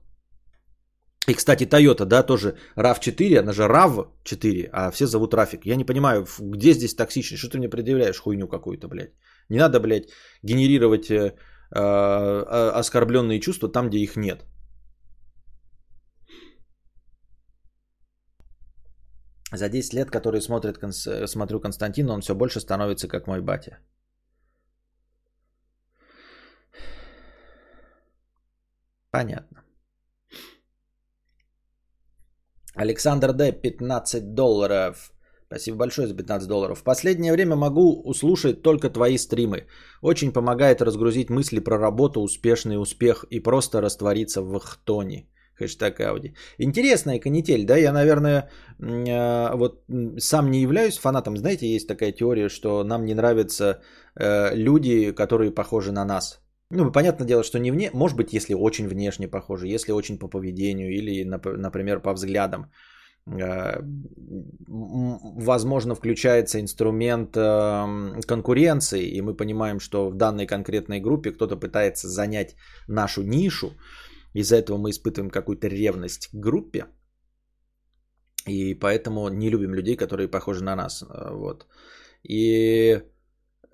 A: И, кстати, Toyota, да, тоже RAV4, она же RAV4, а все зовут Рафик. Я не понимаю, где здесь токсичность? Что ты мне предъявляешь хуйню какую-то, блядь? Не надо, блядь, генерировать э, э, оскорбленные чувства там, где их нет. За 10 лет, которые смотрят, смотрю Константина, он все больше становится как мой батя. Понятно. Александр Д. 15 долларов. Спасибо большое за 15 долларов. В последнее время могу услышать только твои стримы. Очень помогает разгрузить мысли про работу, успешный успех и просто раствориться в хтоне. Хэштег Ауди. Интересная канитель, да? Я, наверное, э, вот сам не являюсь фанатом. Знаете, есть такая теория, что нам не нравятся э, люди, которые похожи на нас. Ну, понятное дело, что не вне, может быть, если очень внешне похожи, если очень по поведению или, например, по взглядам. Э, возможно, включается инструмент эм, конкуренции, и мы понимаем, что в данной конкретной группе кто-то пытается занять нашу нишу, из-за этого мы испытываем какую-то ревность к группе, и поэтому не любим людей, которые похожи на нас. Э, вот. И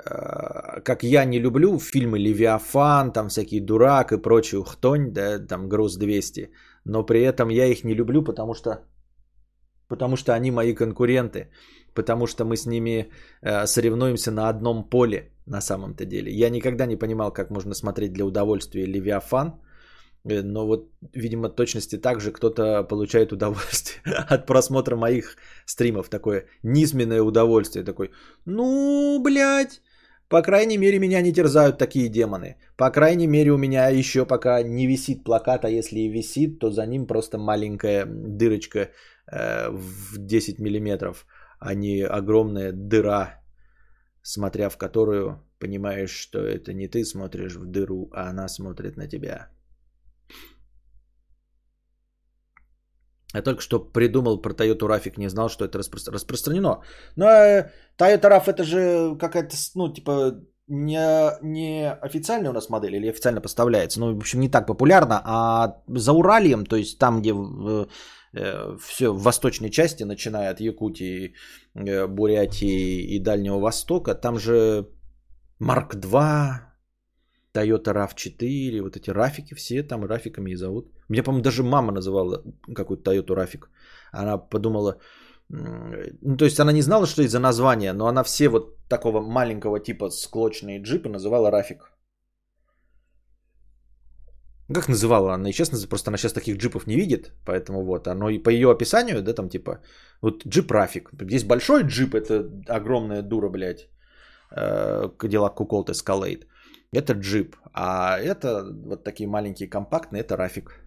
A: как я не люблю фильмы «Левиафан», там всякие «Дурак» и прочую хтонь, да, там «Груз 200», но при этом я их не люблю, потому что потому что они мои конкуренты, потому что мы с ними э, соревнуемся на одном поле на самом-то деле. Я никогда не понимал, как можно смотреть для удовольствия Левиафан, э, но вот, видимо, точности так же кто-то получает удовольствие от просмотра моих стримов. Такое низменное удовольствие. Такой, ну, блядь, по крайней мере, меня не терзают такие демоны. По крайней мере, у меня еще пока не висит плакат, а если и висит, то за ним просто маленькая дырочка Э, в 10 миллиметров, а не огромная дыра, смотря в которую понимаешь, что это не ты смотришь в дыру, а она смотрит на тебя. Я только что придумал про Toyota RAV, не знал, что это распро- распространено. Но э, Toyota RAV это же какая-то, ну, типа, не, не официальная у нас модель или официально поставляется. Ну, в общем, не так популярно, а за Уралием, то есть там, где Э, все в восточной части, начиная от Якутии, э, Бурятии и Дальнего Востока, там же Марк 2, Toyota RAV4, вот эти рафики все там рафиками и зовут. Меня, по-моему, даже мама называла какую-то Toyota рафик. Она подумала, ну, то есть она не знала, что из-за названия, но она все вот такого маленького типа склочные джипы называла рафик. Как называла она? И честно, просто она сейчас таких джипов не видит, поэтому вот. Оно и по ее описанию, да, там типа, вот джип Рафик. Есть большой джип, это огромная дура, блядь. Э, Cadillac Colt Escalade. Это джип. А это вот такие маленькие компактные, это Рафик.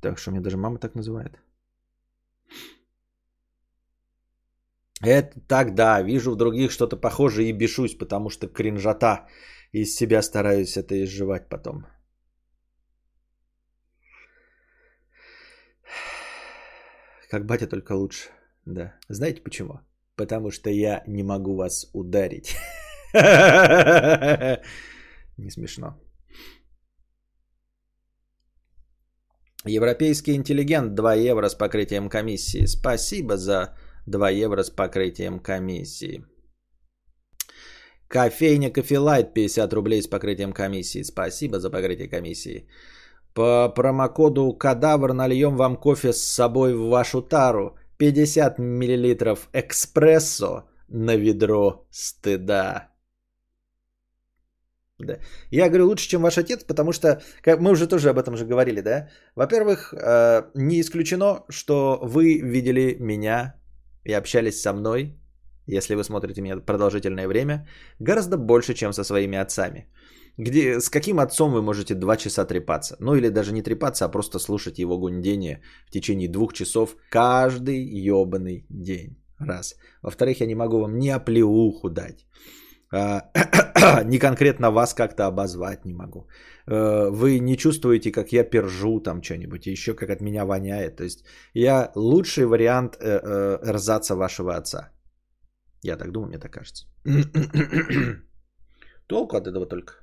A: Так что мне даже мама так называет. Это так, да, вижу в других что-то похожее и бешусь, потому что кринжата из себя стараюсь это изживать потом. Как батя, только лучше. Да. Знаете почему? Потому что я не могу вас ударить. Не смешно. Европейский интеллигент 2 евро с покрытием комиссии. Спасибо за 2 евро с покрытием комиссии. Кофейня Кофелайт 50 рублей с покрытием комиссии. Спасибо за покрытие комиссии. По промокоду Кадавр нальем вам кофе с собой в вашу тару. 50 мл экспрессо на ведро стыда. Да. Я говорю лучше, чем ваш отец, потому что, как мы уже тоже об этом же говорили, да? Во-первых, э, не исключено, что вы видели меня и общались со мной если вы смотрите меня продолжительное время, гораздо больше, чем со своими отцами. Где, с каким отцом вы можете два часа трепаться? Ну или даже не трепаться, а просто слушать его гундение в течение двух часов каждый ебаный день. Раз. Во-вторых, я не могу вам ни оплеуху дать. А, ни конкретно вас как-то обозвать не могу. Э, вы не чувствуете, как я пержу там что-нибудь, еще как от меня воняет. То есть я лучший вариант э, э, рзаться вашего отца. Я так думаю, мне так кажется. Толку от этого только.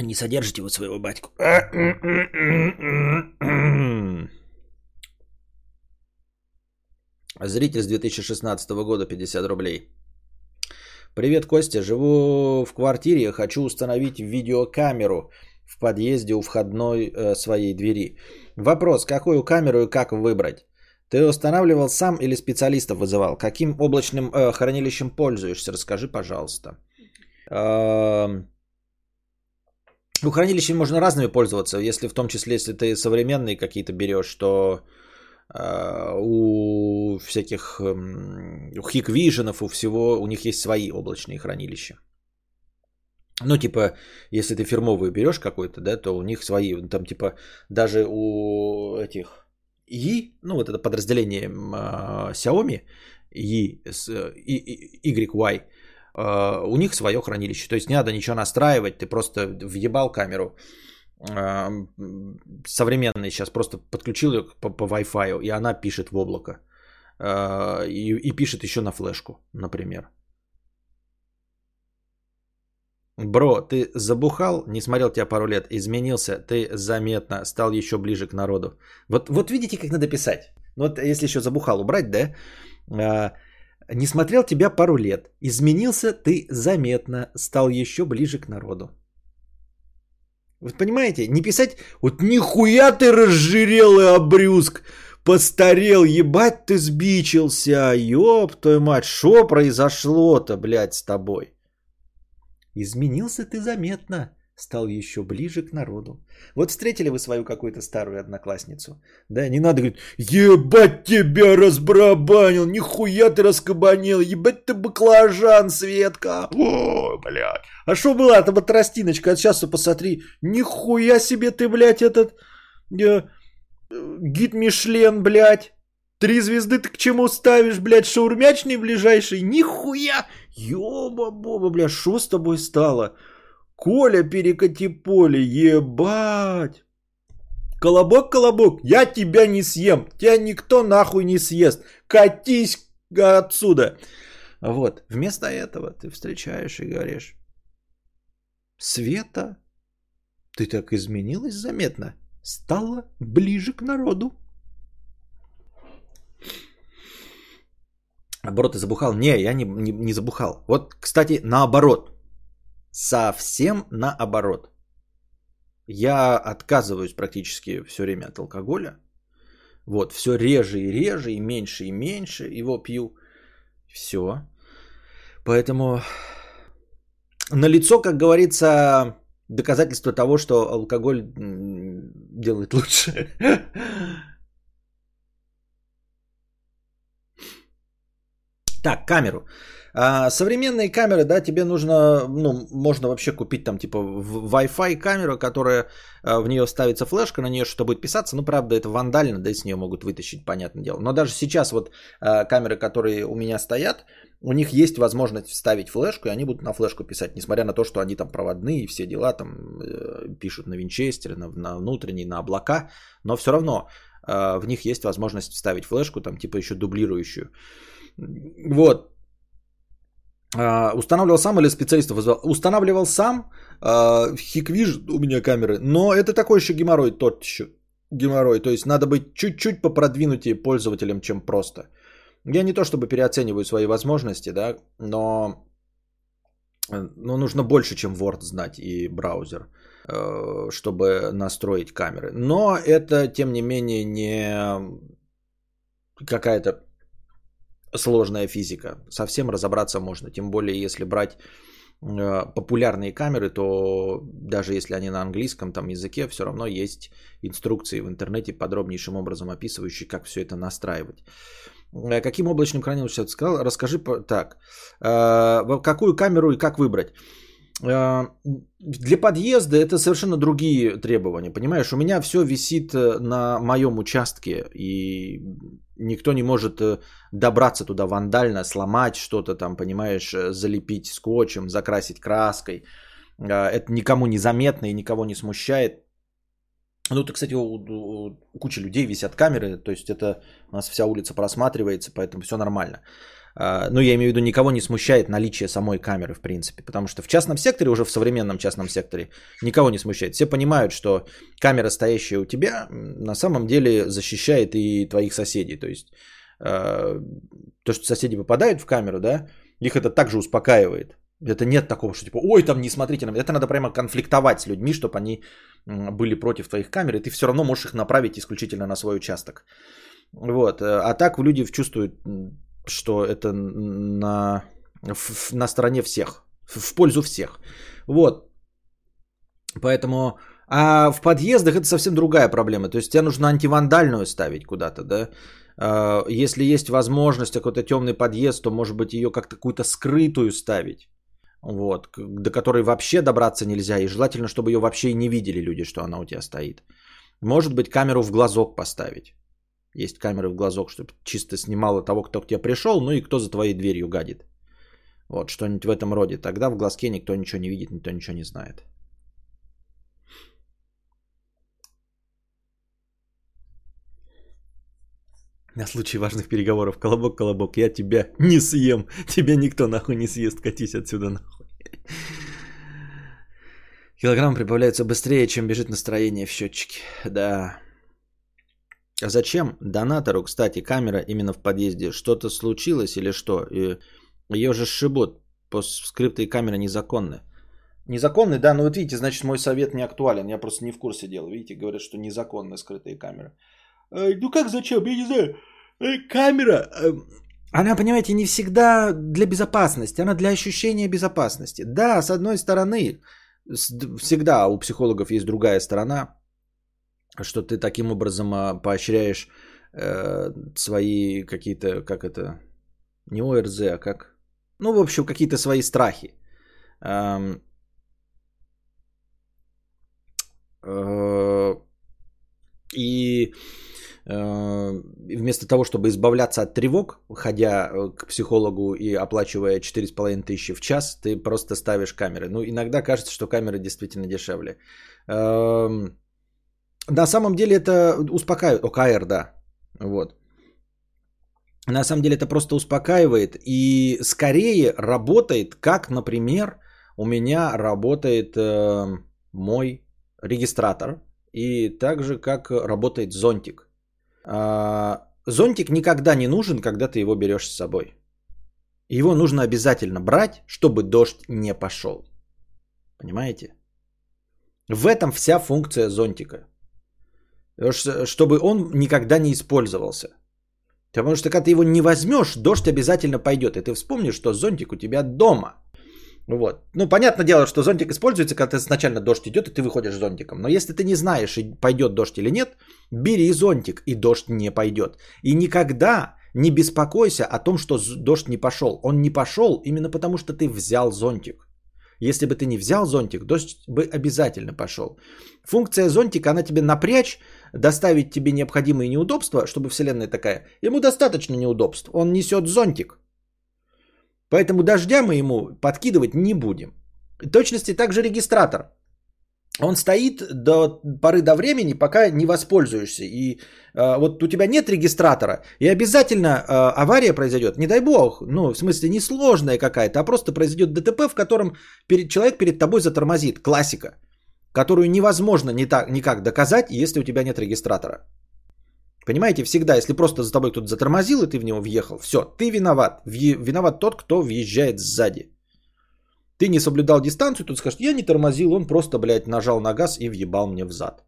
A: Не содержите вот своего батьку. Зритель с 2016 года 50 рублей. Привет, Костя. Живу в квартире. Хочу установить видеокамеру в подъезде у входной э, своей двери. Вопрос, какую камеру и как выбрать? Ты устанавливал сам или специалистов вызывал? Каким облачным э, хранилищем пользуешься? Расскажи, пожалуйста. Э, ну, хранилищем можно разными пользоваться. Если в том числе, если ты современные какие-то берешь, то у всяких эм, у Hikvision, у всего, у них есть свои облачные хранилища. Ну, типа, если ты фирмовую берешь какой-то, да, то у них свои, там, типа, даже у этих И, ну, вот это подразделение э, Xiaomi, И, YY, э, у них свое хранилище. То есть не надо ничего настраивать, ты просто въебал камеру, современный сейчас просто подключил ее по, по Wi-Fi, и она пишет в облако. А, и, и пишет еще на флешку, например. Бро, ты забухал, не смотрел тебя пару лет, изменился, ты заметно стал еще ближе к народу. Вот, вот видите, как надо писать. Ну вот если еще забухал убрать, да? А, не смотрел тебя пару лет, изменился, ты заметно стал еще ближе к народу. Вы понимаете? Не писать, вот нихуя ты разжирел и обрюзг, постарел, ебать ты сбичился, ёб твою мать, что произошло-то, блядь, с тобой? Изменился ты заметно, стал еще ближе к народу. Вот встретили вы свою какую-то старую одноклассницу. Да, не надо говорить, ебать тебя разбрабанил, нихуя ты раскабанил, ебать ты баклажан, Светка. О, блядь. А что была эта вот тростиночка? А сейчас посмотри, нихуя себе ты, блядь, этот э, гид Мишлен, блядь. Три звезды ты к чему ставишь, блядь, шаурмячный ближайший? Нихуя! Ёба-боба, блядь, что с тобой стало? Коля, перекати поле, ебать. Колобок, колобок, я тебя не съем. Тебя никто нахуй не съест. Катись отсюда. Вот. Вместо этого ты встречаешь и говоришь. Света, ты так изменилась заметно. Стала ближе к народу. Наоборот, ты забухал? Не, я не, не, не забухал. Вот, кстати, наоборот. Совсем наоборот. Я отказываюсь практически все время от алкоголя. Вот, все реже и реже, и меньше и меньше его пью. Все. Поэтому на лицо, как говорится, доказательство того, что алкоголь делает лучше. Так, камеру. А, современные камеры, да, тебе нужно, ну, можно вообще купить там типа Wi-Fi камеру, которая а, в нее ставится флешка, на нее что-то будет писаться. Ну, правда, это вандально, да, с нее могут вытащить, понятное дело. Но даже сейчас вот а, камеры, которые у меня стоят, у них есть возможность вставить флешку, и они будут на флешку писать, несмотря на то, что они там проводные и все дела, там э, пишут на винчестере, на, на внутренней, на облака, но все равно э, в них есть возможность вставить флешку, там типа еще дублирующую. Вот, устанавливал сам или специалистов вызвал? Устанавливал сам. Uh, Хиквиж у меня камеры. Но это такой еще геморрой, тот еще геморрой. То есть надо быть чуть-чуть попродвинутее пользователем, чем просто. Я не то чтобы переоцениваю свои возможности, да, но, но нужно больше, чем Word знать и браузер, uh, чтобы настроить камеры. Но это, тем не менее, не какая-то сложная физика. Совсем разобраться можно. Тем более, если брать э, популярные камеры, то даже если они на английском там языке, все равно есть инструкции в интернете подробнейшим образом описывающие, как все это настраивать. Э, каким облачным хранилищем сказал? Расскажи так. Э, какую камеру и как выбрать? Для подъезда это совершенно другие требования, понимаешь? У меня все висит на моем участке, и никто не может э, добраться туда вандально, сломать что-то там, понимаешь, э, залепить скотчем, закрасить краской. А, это никому не заметно и никого не смущает. Ну, то, кстати, у, у, у кучи людей висят камеры, то есть это у нас вся улица просматривается, поэтому все нормально. А, ну, я имею в виду, никого не смущает наличие самой камеры, в принципе. Потому что в частном секторе, уже в современном частном секторе, никого не смущает. Все понимают, что камера, стоящая у тебя, на самом деле защищает и твоих соседей. То есть, а, то, что соседи попадают в камеру, да, их это также успокаивает. Это нет такого, что типа, ой, там не смотрите на меня. Это надо прямо конфликтовать с людьми, чтобы они были против твоих камер, и ты все равно можешь их направить исключительно на свой участок. Вот. А так люди чувствуют что это на, на стороне всех, в пользу всех. Вот. Поэтому А в подъездах это совсем другая проблема. То есть тебе нужно антивандальную ставить куда-то, да? А, если есть возможность какой-то темный подъезд, то может быть ее как-то какую-то скрытую ставить. Вот, до которой вообще добраться нельзя. И желательно, чтобы ее вообще и не видели люди, что она у тебя стоит. Может быть, камеру в глазок поставить. Есть камеры в глазок, чтобы чисто снимало того, кто к тебе пришел, ну и кто за твоей дверью гадит. Вот, что-нибудь в этом роде. Тогда в глазке никто ничего не видит, никто ничего не знает. На случай важных переговоров. Колобок, колобок, я тебя не съем. Тебя никто нахуй не съест. Катись отсюда нахуй. Килограмм прибавляется быстрее, чем бежит настроение в счетчике. Да. А зачем донатору, кстати, камера именно в подъезде? Что-то случилось или что? Ее же сшибут. Скрытые камеры незаконны. Незаконны, да, ну вот видите, значит мой совет не актуален. Я просто не в курсе дела. Видите, говорят, что незаконны скрытые камеры. Ну как зачем? Я не знаю. Э, камера. Э, она, понимаете, не всегда для безопасности. Она для ощущения безопасности. Да, с одной стороны, всегда у психологов есть другая сторона, что ты таким образом а, поощряешь э, свои какие-то, как это, не ОРЗ, а как, ну, в общем, какие-то свои страхи. Эм, э, и вместо того, чтобы избавляться от тревог, ходя э, к психологу и оплачивая 4,5 тысячи в час, ты просто ставишь камеры. Ну, иногда кажется, что камеры действительно дешевле. Эм, на самом деле это успокаивает. ОКР, да. Вот. На самом деле это просто успокаивает и скорее работает, как, например, у меня работает э, мой регистратор и также как работает зонтик. А, зонтик никогда не нужен, когда ты его берешь с собой. Его нужно обязательно брать, чтобы дождь не пошел. Понимаете? В этом вся функция зонтика. Чтобы он никогда не использовался. Потому что когда ты его не возьмешь, дождь обязательно пойдет. И ты вспомнишь, что зонтик у тебя дома. Вот. Ну, понятное дело, что зонтик используется, когда изначально дождь идет, и ты выходишь зонтиком. Но если ты не знаешь, пойдет дождь или нет, бери зонтик, и дождь не пойдет. И никогда не беспокойся о том, что дождь не пошел. Он не пошел именно потому, что ты взял зонтик. Если бы ты не взял зонтик, дождь бы обязательно пошел. Функция зонтика, она тебе напрячь, доставить тебе необходимые неудобства, чтобы Вселенная такая. Ему достаточно неудобств. Он несет зонтик. Поэтому дождя мы ему подкидывать не будем. В точности также регистратор. Он стоит до поры до времени, пока не воспользуешься. И э, вот у тебя нет регистратора, и обязательно э, авария произойдет. Не дай бог, ну, в смысле, не сложная какая-то, а просто произойдет ДТП, в котором перед, человек перед тобой затормозит. Классика, которую невозможно не так, никак доказать, если у тебя нет регистратора. Понимаете, всегда, если просто за тобой кто-то затормозил, и ты в него въехал, все, ты виноват. Виноват тот, кто въезжает сзади. Ты не соблюдал дистанцию, тут скажешь, я не тормозил, он просто, блядь, нажал на газ и въебал мне в зад.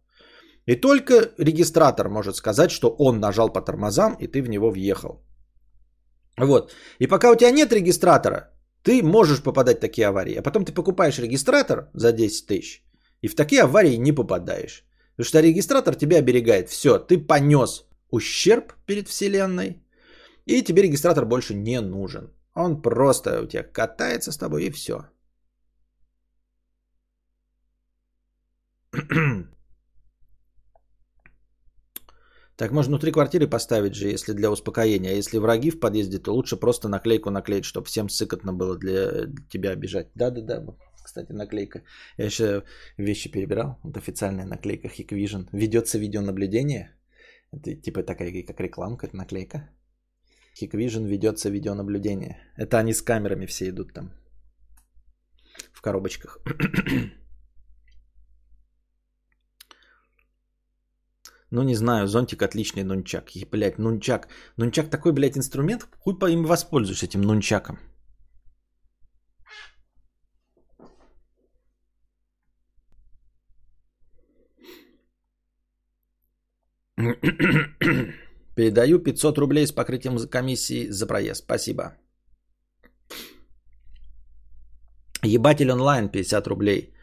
A: И только регистратор может сказать, что он нажал по тормозам, и ты в него въехал. Вот. И пока у тебя нет регистратора, ты можешь попадать в такие аварии. А потом ты покупаешь регистратор за 10 тысяч, и в такие аварии не попадаешь. Потому что регистратор тебя оберегает. Все, ты понес ущерб перед Вселенной, и тебе регистратор больше не нужен. Он просто у тебя катается с тобой и все. Так можно внутри квартиры поставить же, если для успокоения. А если враги в подъезде, то лучше просто наклейку наклеить, чтобы всем сыкотно было для, тебя бежать. Да-да-да кстати, наклейка. Я еще вещи перебирал. Вот официальная наклейка Hikvision. Ведется видеонаблюдение. Это типа такая, как рекламка, это наклейка. Hikvision ведется видеонаблюдение. Это они с камерами все идут там. В коробочках. Ну, не знаю, зонтик отличный нунчак. И, блядь, нунчак. Нунчак такой, блядь, инструмент. Хуй по им воспользуешься этим нунчаком. Передаю 500 рублей с покрытием комиссии за проезд. Спасибо. Ебатель онлайн 50 рублей.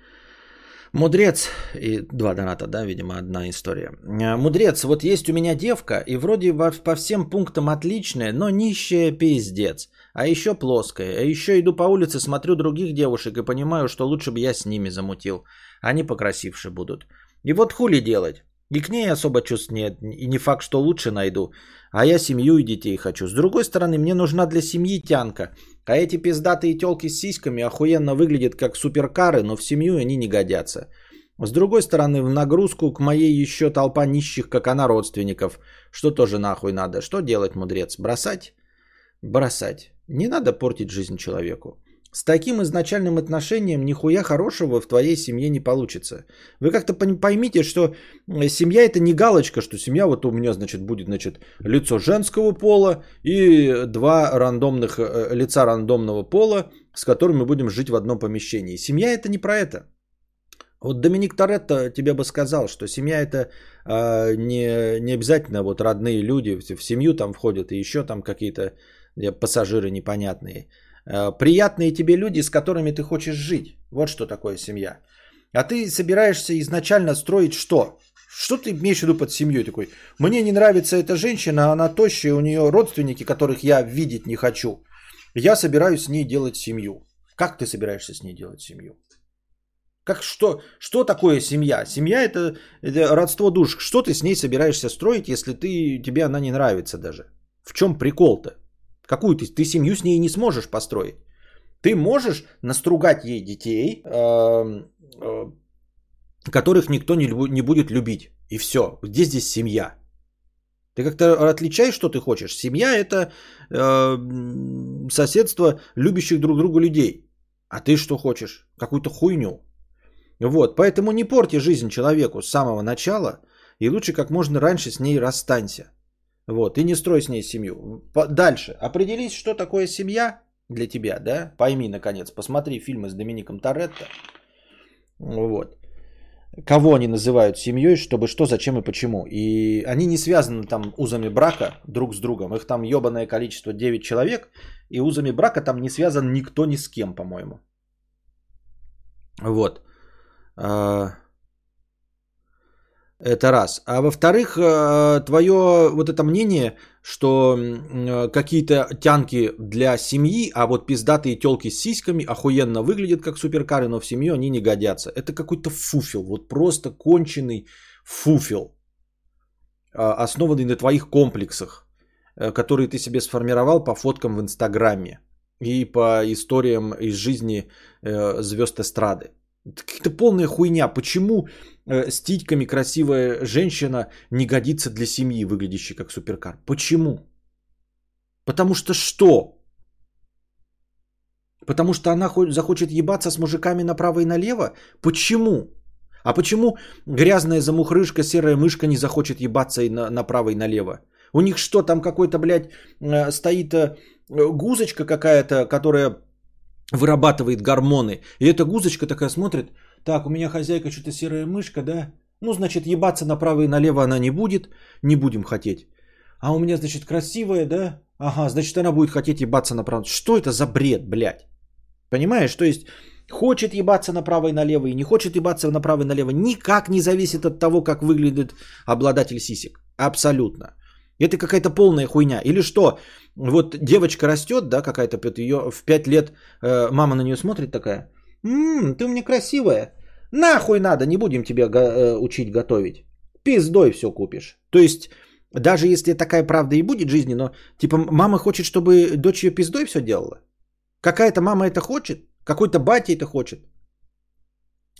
A: Мудрец, и два доната, да, видимо, одна история. Э, Мудрец, вот есть у меня девка, и вроде по всем пунктам отличная, но нищая пиздец. А еще плоская. А еще иду по улице, смотрю других девушек и понимаю, что лучше бы я с ними замутил. Они покрасивше будут. И вот хули делать? И к ней особо чувств нет, и не факт, что лучше найду. А я семью и детей хочу. С другой стороны, мне нужна для семьи тянка. А эти пиздатые телки с сиськами охуенно выглядят как суперкары, но в семью они не годятся. С другой стороны, в нагрузку к моей еще толпа нищих, как она, родственников. Что тоже нахуй надо? Что делать, мудрец? Бросать? Бросать. Не надо портить жизнь человеку. С таким изначальным отношением нихуя хорошего в твоей семье не получится. Вы как-то поймите, что семья это не галочка, что семья вот у меня, значит, будет, значит, лицо женского пола и два рандомных э, лица рандомного пола, с которыми мы будем жить в одном помещении. Семья это не про это. Вот Доминик Торетто тебе бы сказал, что семья это э, не, не обязательно вот родные люди, в семью там входят и еще там какие-то э, пассажиры непонятные. Э, приятные тебе люди, с которыми ты хочешь жить. Вот что такое семья. А ты собираешься изначально строить что? Что ты имеешь в виду под семьей такой? Мне не нравится эта женщина, она тощая, у нее родственники, которых я видеть не хочу. Я собираюсь с ней делать семью. Как ты собираешься с ней делать семью? Как что, что такое семья? Семья это, это родство душ. Что ты с ней собираешься строить, если ты, тебе она не нравится даже? В чем прикол-то? Какую ты? Ты семью с ней не сможешь построить. Ты можешь настругать ей детей, эм, э, которых никто не будет любить. И все. Где здесь семья? Ты как-то отличаешь, что ты хочешь. Семья это э, соседство любящих друг друга людей. А ты что хочешь? Какую-то хуйню. Вот, поэтому не порти жизнь человеку с самого начала. И лучше как можно раньше с ней расстанься. Вот, и не строй с ней семью. Дальше. Определись, что такое семья для тебя, да? Пойми, наконец, посмотри фильмы с Домиником Торетто. Вот. Кого они называют семьей, чтобы что, зачем и почему. И они не связаны там узами брака друг с другом. Их там ебаное количество 9 человек. И узами брака там не связан никто ни с кем, по-моему. Вот. А, это раз. А во-вторых, э, твое вот это мнение, что какие-то тянки для семьи, а вот пиздатые телки с сиськами охуенно выглядят как суперкары, но в семью они не годятся. Это какой-то фуфел, вот просто конченый фуфел, а, основанный на твоих комплексах, э, которые ты себе сформировал по фоткам в Инстаграме и по историям из жизни э, звезд эстрады. Какая-то полная хуйня. Почему э, с титьками красивая женщина не годится для семьи, выглядящей как суперкар? Почему? Потому что что? Потому что она захочет ебаться с мужиками направо и налево? Почему? А почему грязная замухрышка, серая мышка не захочет ебаться и на, направо и налево? У них что, там какой-то, блядь, э, стоит э, гузочка какая-то, которая вырабатывает гормоны. И эта гузочка такая смотрит, так, у меня хозяйка что-то серая мышка, да? Ну, значит, ебаться направо и налево она не будет, не будем хотеть. А у меня, значит, красивая, да? Ага, значит, она будет хотеть ебаться направо. Что это за бред, блядь? Понимаешь, то есть хочет ебаться направо и налево и не хочет ебаться направо и налево, никак не зависит от того, как выглядит обладатель сисек. Абсолютно. Это какая-то полная хуйня. Или что, вот девочка растет, да, какая-то, ее в 5 лет э, мама на нее смотрит такая, «Ммм, ты мне красивая, нахуй надо, не будем тебя э, учить готовить, пиздой все купишь». То есть, даже если такая правда и будет в жизни, но типа мама хочет, чтобы дочь ее пиздой все делала. Какая-то мама это хочет, какой-то батя это хочет.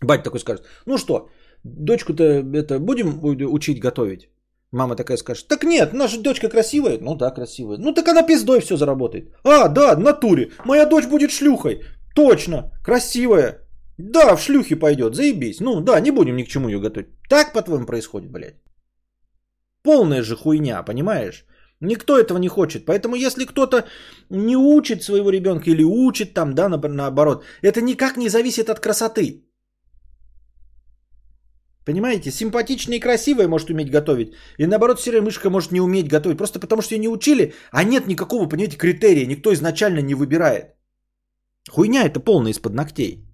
A: Батя такой скажет, ну что, дочку-то это будем учить готовить? Мама такая скажет, так нет, наша дочка красивая. Ну да, красивая. Ну так она пиздой все заработает. А, да, натуре. Моя дочь будет шлюхой. Точно, красивая. Да, в шлюхи пойдет, заебись. Ну да, не будем ни к чему ее готовить. Так, по-твоему, происходит, блядь. Полная же хуйня, понимаешь? Никто этого не хочет. Поэтому если кто-то не учит своего ребенка или учит там, да, наоборот, это никак не зависит от красоты. Понимаете, симпатичная и красивая может уметь готовить. И наоборот, серая мышка может не уметь готовить. Просто потому, что ее не учили, а нет никакого, понимаете, критерия. Никто изначально не выбирает. Хуйня это полная из-под ногтей.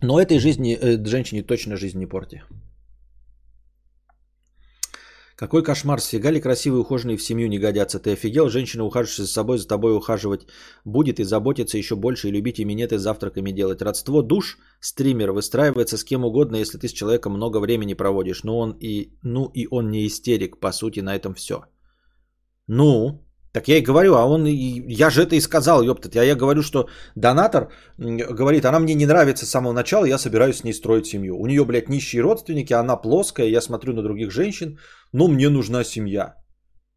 A: Но этой жизни, э, женщине точно жизнь не порти. Какой кошмар, сфига ли красивые ухоженные в семью не годятся? Ты офигел? Женщина, ухаживающая за собой, за тобой ухаживать будет и заботиться еще больше, и любить и минеты с завтраками делать. Родство душ, стример, выстраивается с кем угодно, если ты с человеком много времени проводишь. Ну, он и, ну и он не истерик, по сути, на этом все. Ну, так я и говорю, а он, я же это и сказал, ёптать. А я говорю, что донатор говорит, она мне не нравится с самого начала, я собираюсь с ней строить семью. У нее, блядь, нищие родственники, она плоская, я смотрю на других женщин, но мне нужна семья.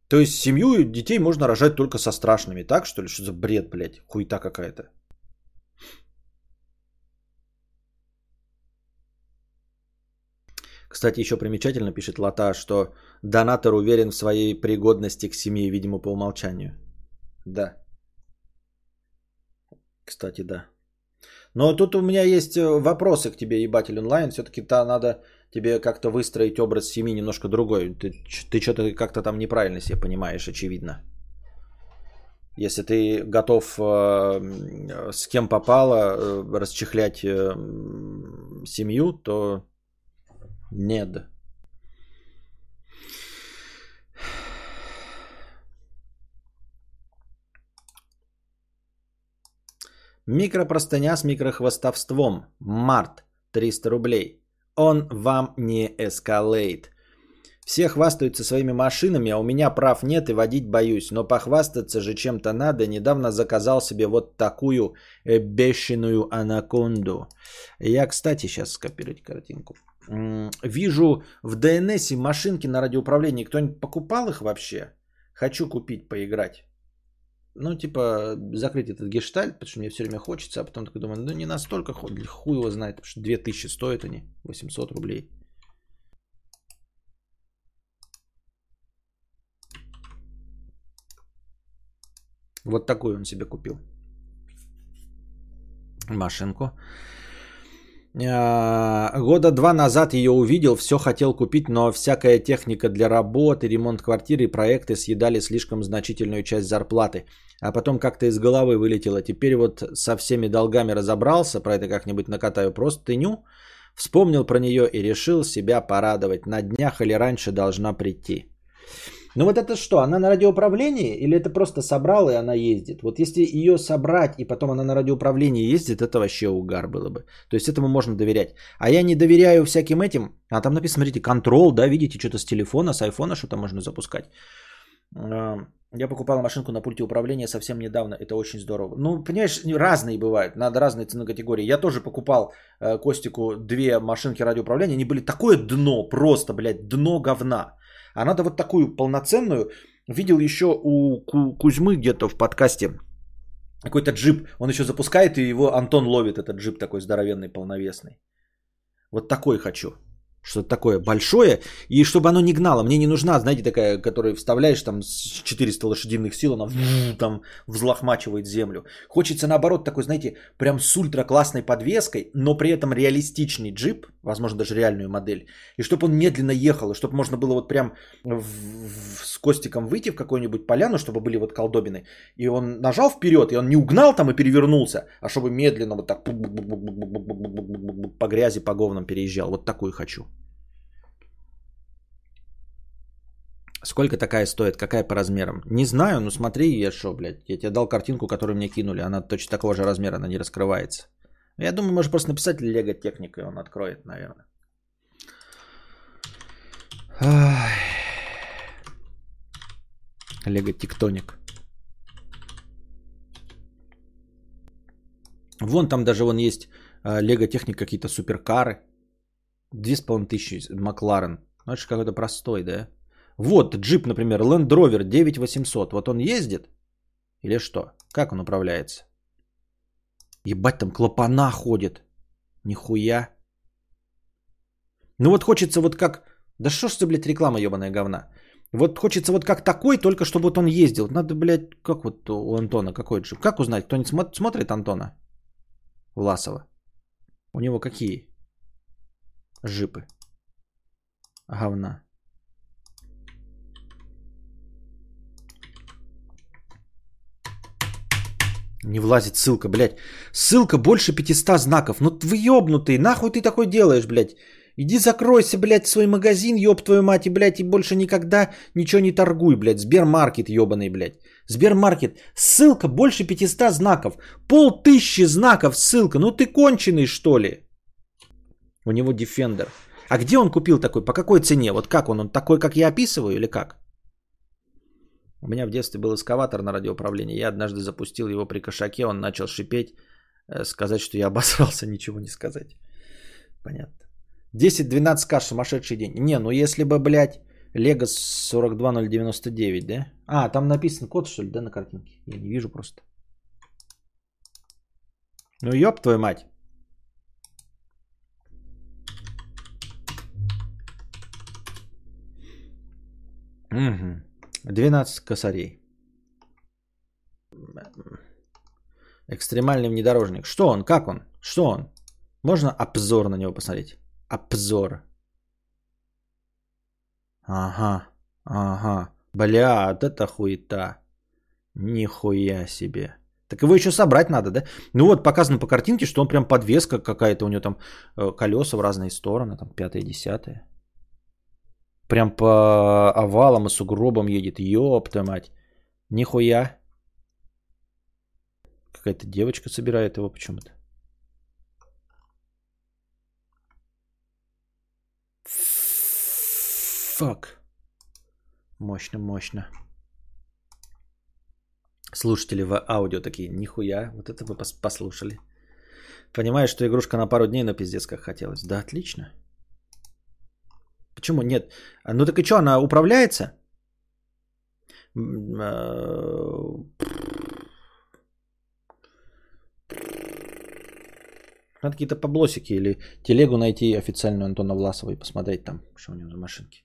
A: То есть семью детей можно рожать только со страшными, так что ли? Что за бред, блядь, хуета какая-то. Кстати, еще примечательно пишет Лата, что донатор уверен в своей пригодности к семье, видимо, по умолчанию. Да. Кстати, да. Но тут у меня есть э, вопросы к тебе, ебатель онлайн. Все-таки-то надо тебе как-то выстроить образ семьи немножко другой. Ты, ты что-то как-то там неправильно себе понимаешь, очевидно. Если ты готов э, с кем попало э, расчехлять э, семью, то нет. Микропростыня с микрохвостовством. Март. 300 рублей. Он вам не эскалейт. Все хвастаются своими машинами, а у меня прав нет и водить боюсь. Но похвастаться же чем-то надо. Недавно заказал себе вот такую э, бешеную анаконду. Я, кстати, сейчас скопировать картинку. Вижу в ДНС машинки на радиоуправлении. Кто-нибудь покупал их вообще? Хочу купить, поиграть. Ну, типа, закрыть этот гештальт, потому что мне все время хочется, а потом такой думаю, ну, не настолько, хуй его знает, потому что 2000 стоят они, 800 рублей. Вот такую он себе купил. Машинку. А, года два назад ее увидел, все хотел купить, но всякая техника для работы, ремонт квартиры проекты съедали слишком значительную часть зарплаты. А потом как-то из головы вылетело. Теперь вот со всеми долгами разобрался, про это как-нибудь накатаю простыню, вспомнил про нее и решил себя порадовать. На днях или раньше должна прийти. Ну вот это что, она на радиоуправлении или это просто собрал и она ездит? Вот если ее собрать и потом она на радиоуправлении ездит, это вообще угар было бы. То есть этому можно доверять. А я не доверяю всяким этим. А там написано, смотрите, контрол, да, видите, что-то с телефона, с айфона что-то можно запускать. Я покупал машинку на пульте управления совсем недавно. Это очень здорово. Ну, понимаешь, разные бывают. Надо разные цены категории. Я тоже покупал э, Костику две машинки радиоуправления. Они были такое дно, просто, блядь, дно говна. А надо вот такую полноценную. Видел еще у Кузьмы где-то в подкасте какой-то джип. Он еще запускает, и его Антон ловит, этот джип такой здоровенный, полновесный. Вот такой хочу что-то такое большое, и чтобы оно не гнало. Мне не нужна, знаете, такая, которую вставляешь там с 400 лошадиных сил, она там взлохмачивает землю. Хочется наоборот такой, знаете, прям с ультра классной подвеской, но при этом реалистичный джип, возможно даже реальную модель, и чтобы он медленно ехал, и чтобы можно было вот прям в, в, с Костиком выйти в какую-нибудь поляну, чтобы были вот колдобины, и он нажал вперед, и он не угнал там и перевернулся, а чтобы медленно вот так по грязи, по говнам переезжал. Вот такую хочу. Сколько такая стоит? Какая по размерам? Не знаю, но смотри, я что, блядь. Я тебе дал картинку, которую мне кинули. Она точно такого же размера, она не раскрывается. Я думаю, можно просто написать Лего техника, и он откроет, наверное. Лего тектоник. Вон там даже вон есть а, Лего техник, какие-то суперкары. Две с половиной тысячи Макларен. Ну, какой-то простой, да? Вот джип, например, Land Rover 9800. Вот он ездит или что? Как он управляется? Ебать, там клапана ходит. Нихуя. Ну вот хочется вот как... Да что ж ты, блядь, реклама ебаная говна. Вот хочется вот как такой, только чтобы вот он ездил. Надо, блядь, как вот у Антона, какой джип? Как узнать? Кто-нибудь смотрит Антона Власова? У него какие жипы? Говна. Не влазит ссылка, блядь. Ссылка больше 500 знаков. Ну вы ёбнутый, нахуй ты такой делаешь, блядь? Иди закройся, блядь, свой магазин, ёб твою мать, и, блядь, и больше никогда ничего не торгуй, блядь. Сбермаркет ёбаный, блядь. Сбермаркет. Ссылка больше 500 знаков. Пол тысячи знаков ссылка. Ну ты конченый, что ли? У него Defender. А где он купил такой? По какой цене? Вот как он? Он такой, как я описываю или как? У меня в детстве был эскаватор на радиоуправлении. Я однажды запустил его при кошаке. Он начал шипеть. Э, сказать, что я обосрался, ничего не сказать. Понятно. 10-12к сумасшедший день. Не, ну если бы, блядь, Лего 42099, да? А, там написан код, что ли, да, на картинке? Я не вижу просто. Ну ёб твою мать. Угу. 12 косарей. Экстремальный внедорожник. Что он? Как он? Что он? Можно обзор на него посмотреть? Обзор. Ага, ага. Бля, вот это хуета. Нихуя себе. Так его еще собрать надо, да? Ну вот показано по картинке, что он прям подвеска какая-то, у него там э, колеса в разные стороны, там пятое, десятое. Прям по овалам и сугробам едет. Твою мать. Нихуя. Какая-то девочка собирает его почему-то. Фак. Мощно, мощно. Слушатели в аудио такие, нихуя, вот это вы послушали. Понимаешь, что игрушка на пару дней, но пиздец как хотелось. Да, отлично. Почему нет? Ну так и что, она управляется? А, надо какие-то поблосики или телегу найти официальную Антона Власова и посмотреть там, что у него за машинки.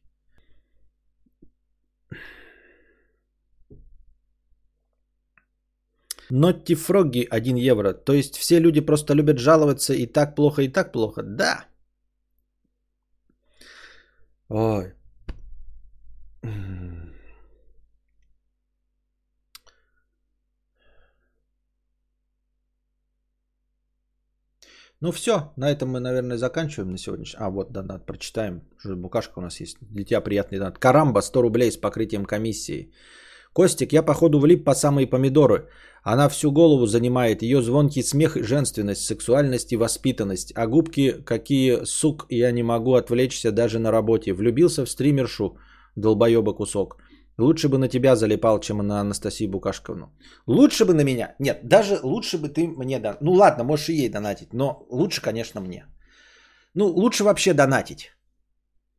A: Нотти Фрогги 1 евро. То есть все люди просто любят жаловаться и так плохо, и так плохо? Да. Ой. Ну все, на этом мы, наверное, заканчиваем на сегодняшний. А, вот донат, прочитаем. Букашка у нас есть. Дитя приятный донат. Карамба, 100 рублей с покрытием комиссии. Костик, я походу влип по самые помидоры. Она всю голову занимает. Ее звонкий смех, женственность, сексуальность и воспитанность. А губки какие, сук, я не могу отвлечься даже на работе. Влюбился в стримершу, долбоеба кусок. Лучше бы на тебя залипал, чем на Анастасию Букашковну. Лучше бы на меня. Нет, даже лучше бы ты мне донатил. Ну ладно, можешь и ей донатить, но лучше, конечно, мне. Ну, лучше вообще донатить.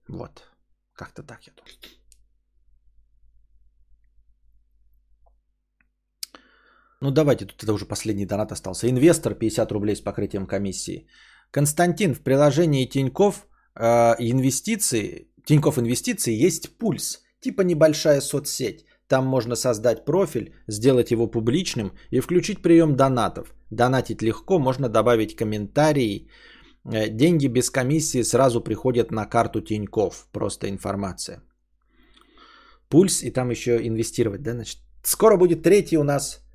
A: Вот. Как-то так я думаю. Ну давайте, тут это уже последний донат остался. Инвестор 50 рублей с покрытием комиссии. Константин, в приложении Тиньков э, инвестиции, Тиньков инвестиции есть пульс. Типа небольшая соцсеть. Там можно создать профиль, сделать его публичным и включить прием донатов. Донатить легко, можно добавить комментарии. Э, деньги без комиссии сразу приходят на карту Тиньков. Просто информация. Пульс и там еще инвестировать, да, значит. Скоро будет третий у нас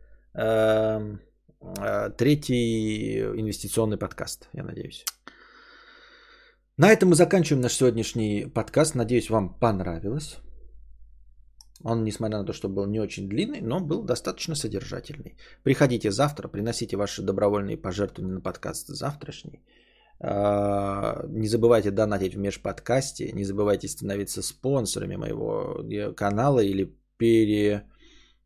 A: третий инвестиционный подкаст, я надеюсь. На этом мы заканчиваем наш сегодняшний подкаст. Надеюсь, вам понравилось. Он, несмотря на то, что был не очень длинный, но был достаточно содержательный. Приходите завтра, приносите ваши добровольные пожертвования на подкаст завтрашний. Э, не забывайте донатить в межподкасте, не забывайте становиться спонсорами моего э, канала или пере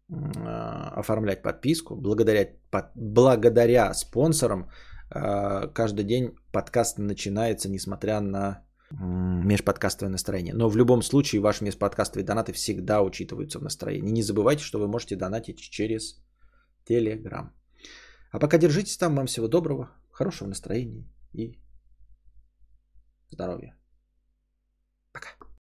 A: оформлять подписку. Благодаря, под, благодаря спонсорам а, каждый день подкаст начинается, несмотря на межподкастовое настроение. Но в любом случае ваши межподкастовые донаты всегда учитываются в настроении. Не забывайте, что вы можете донатить через Telegram. А пока держитесь там. Вам всего доброго, хорошего настроения и здоровья. Пока.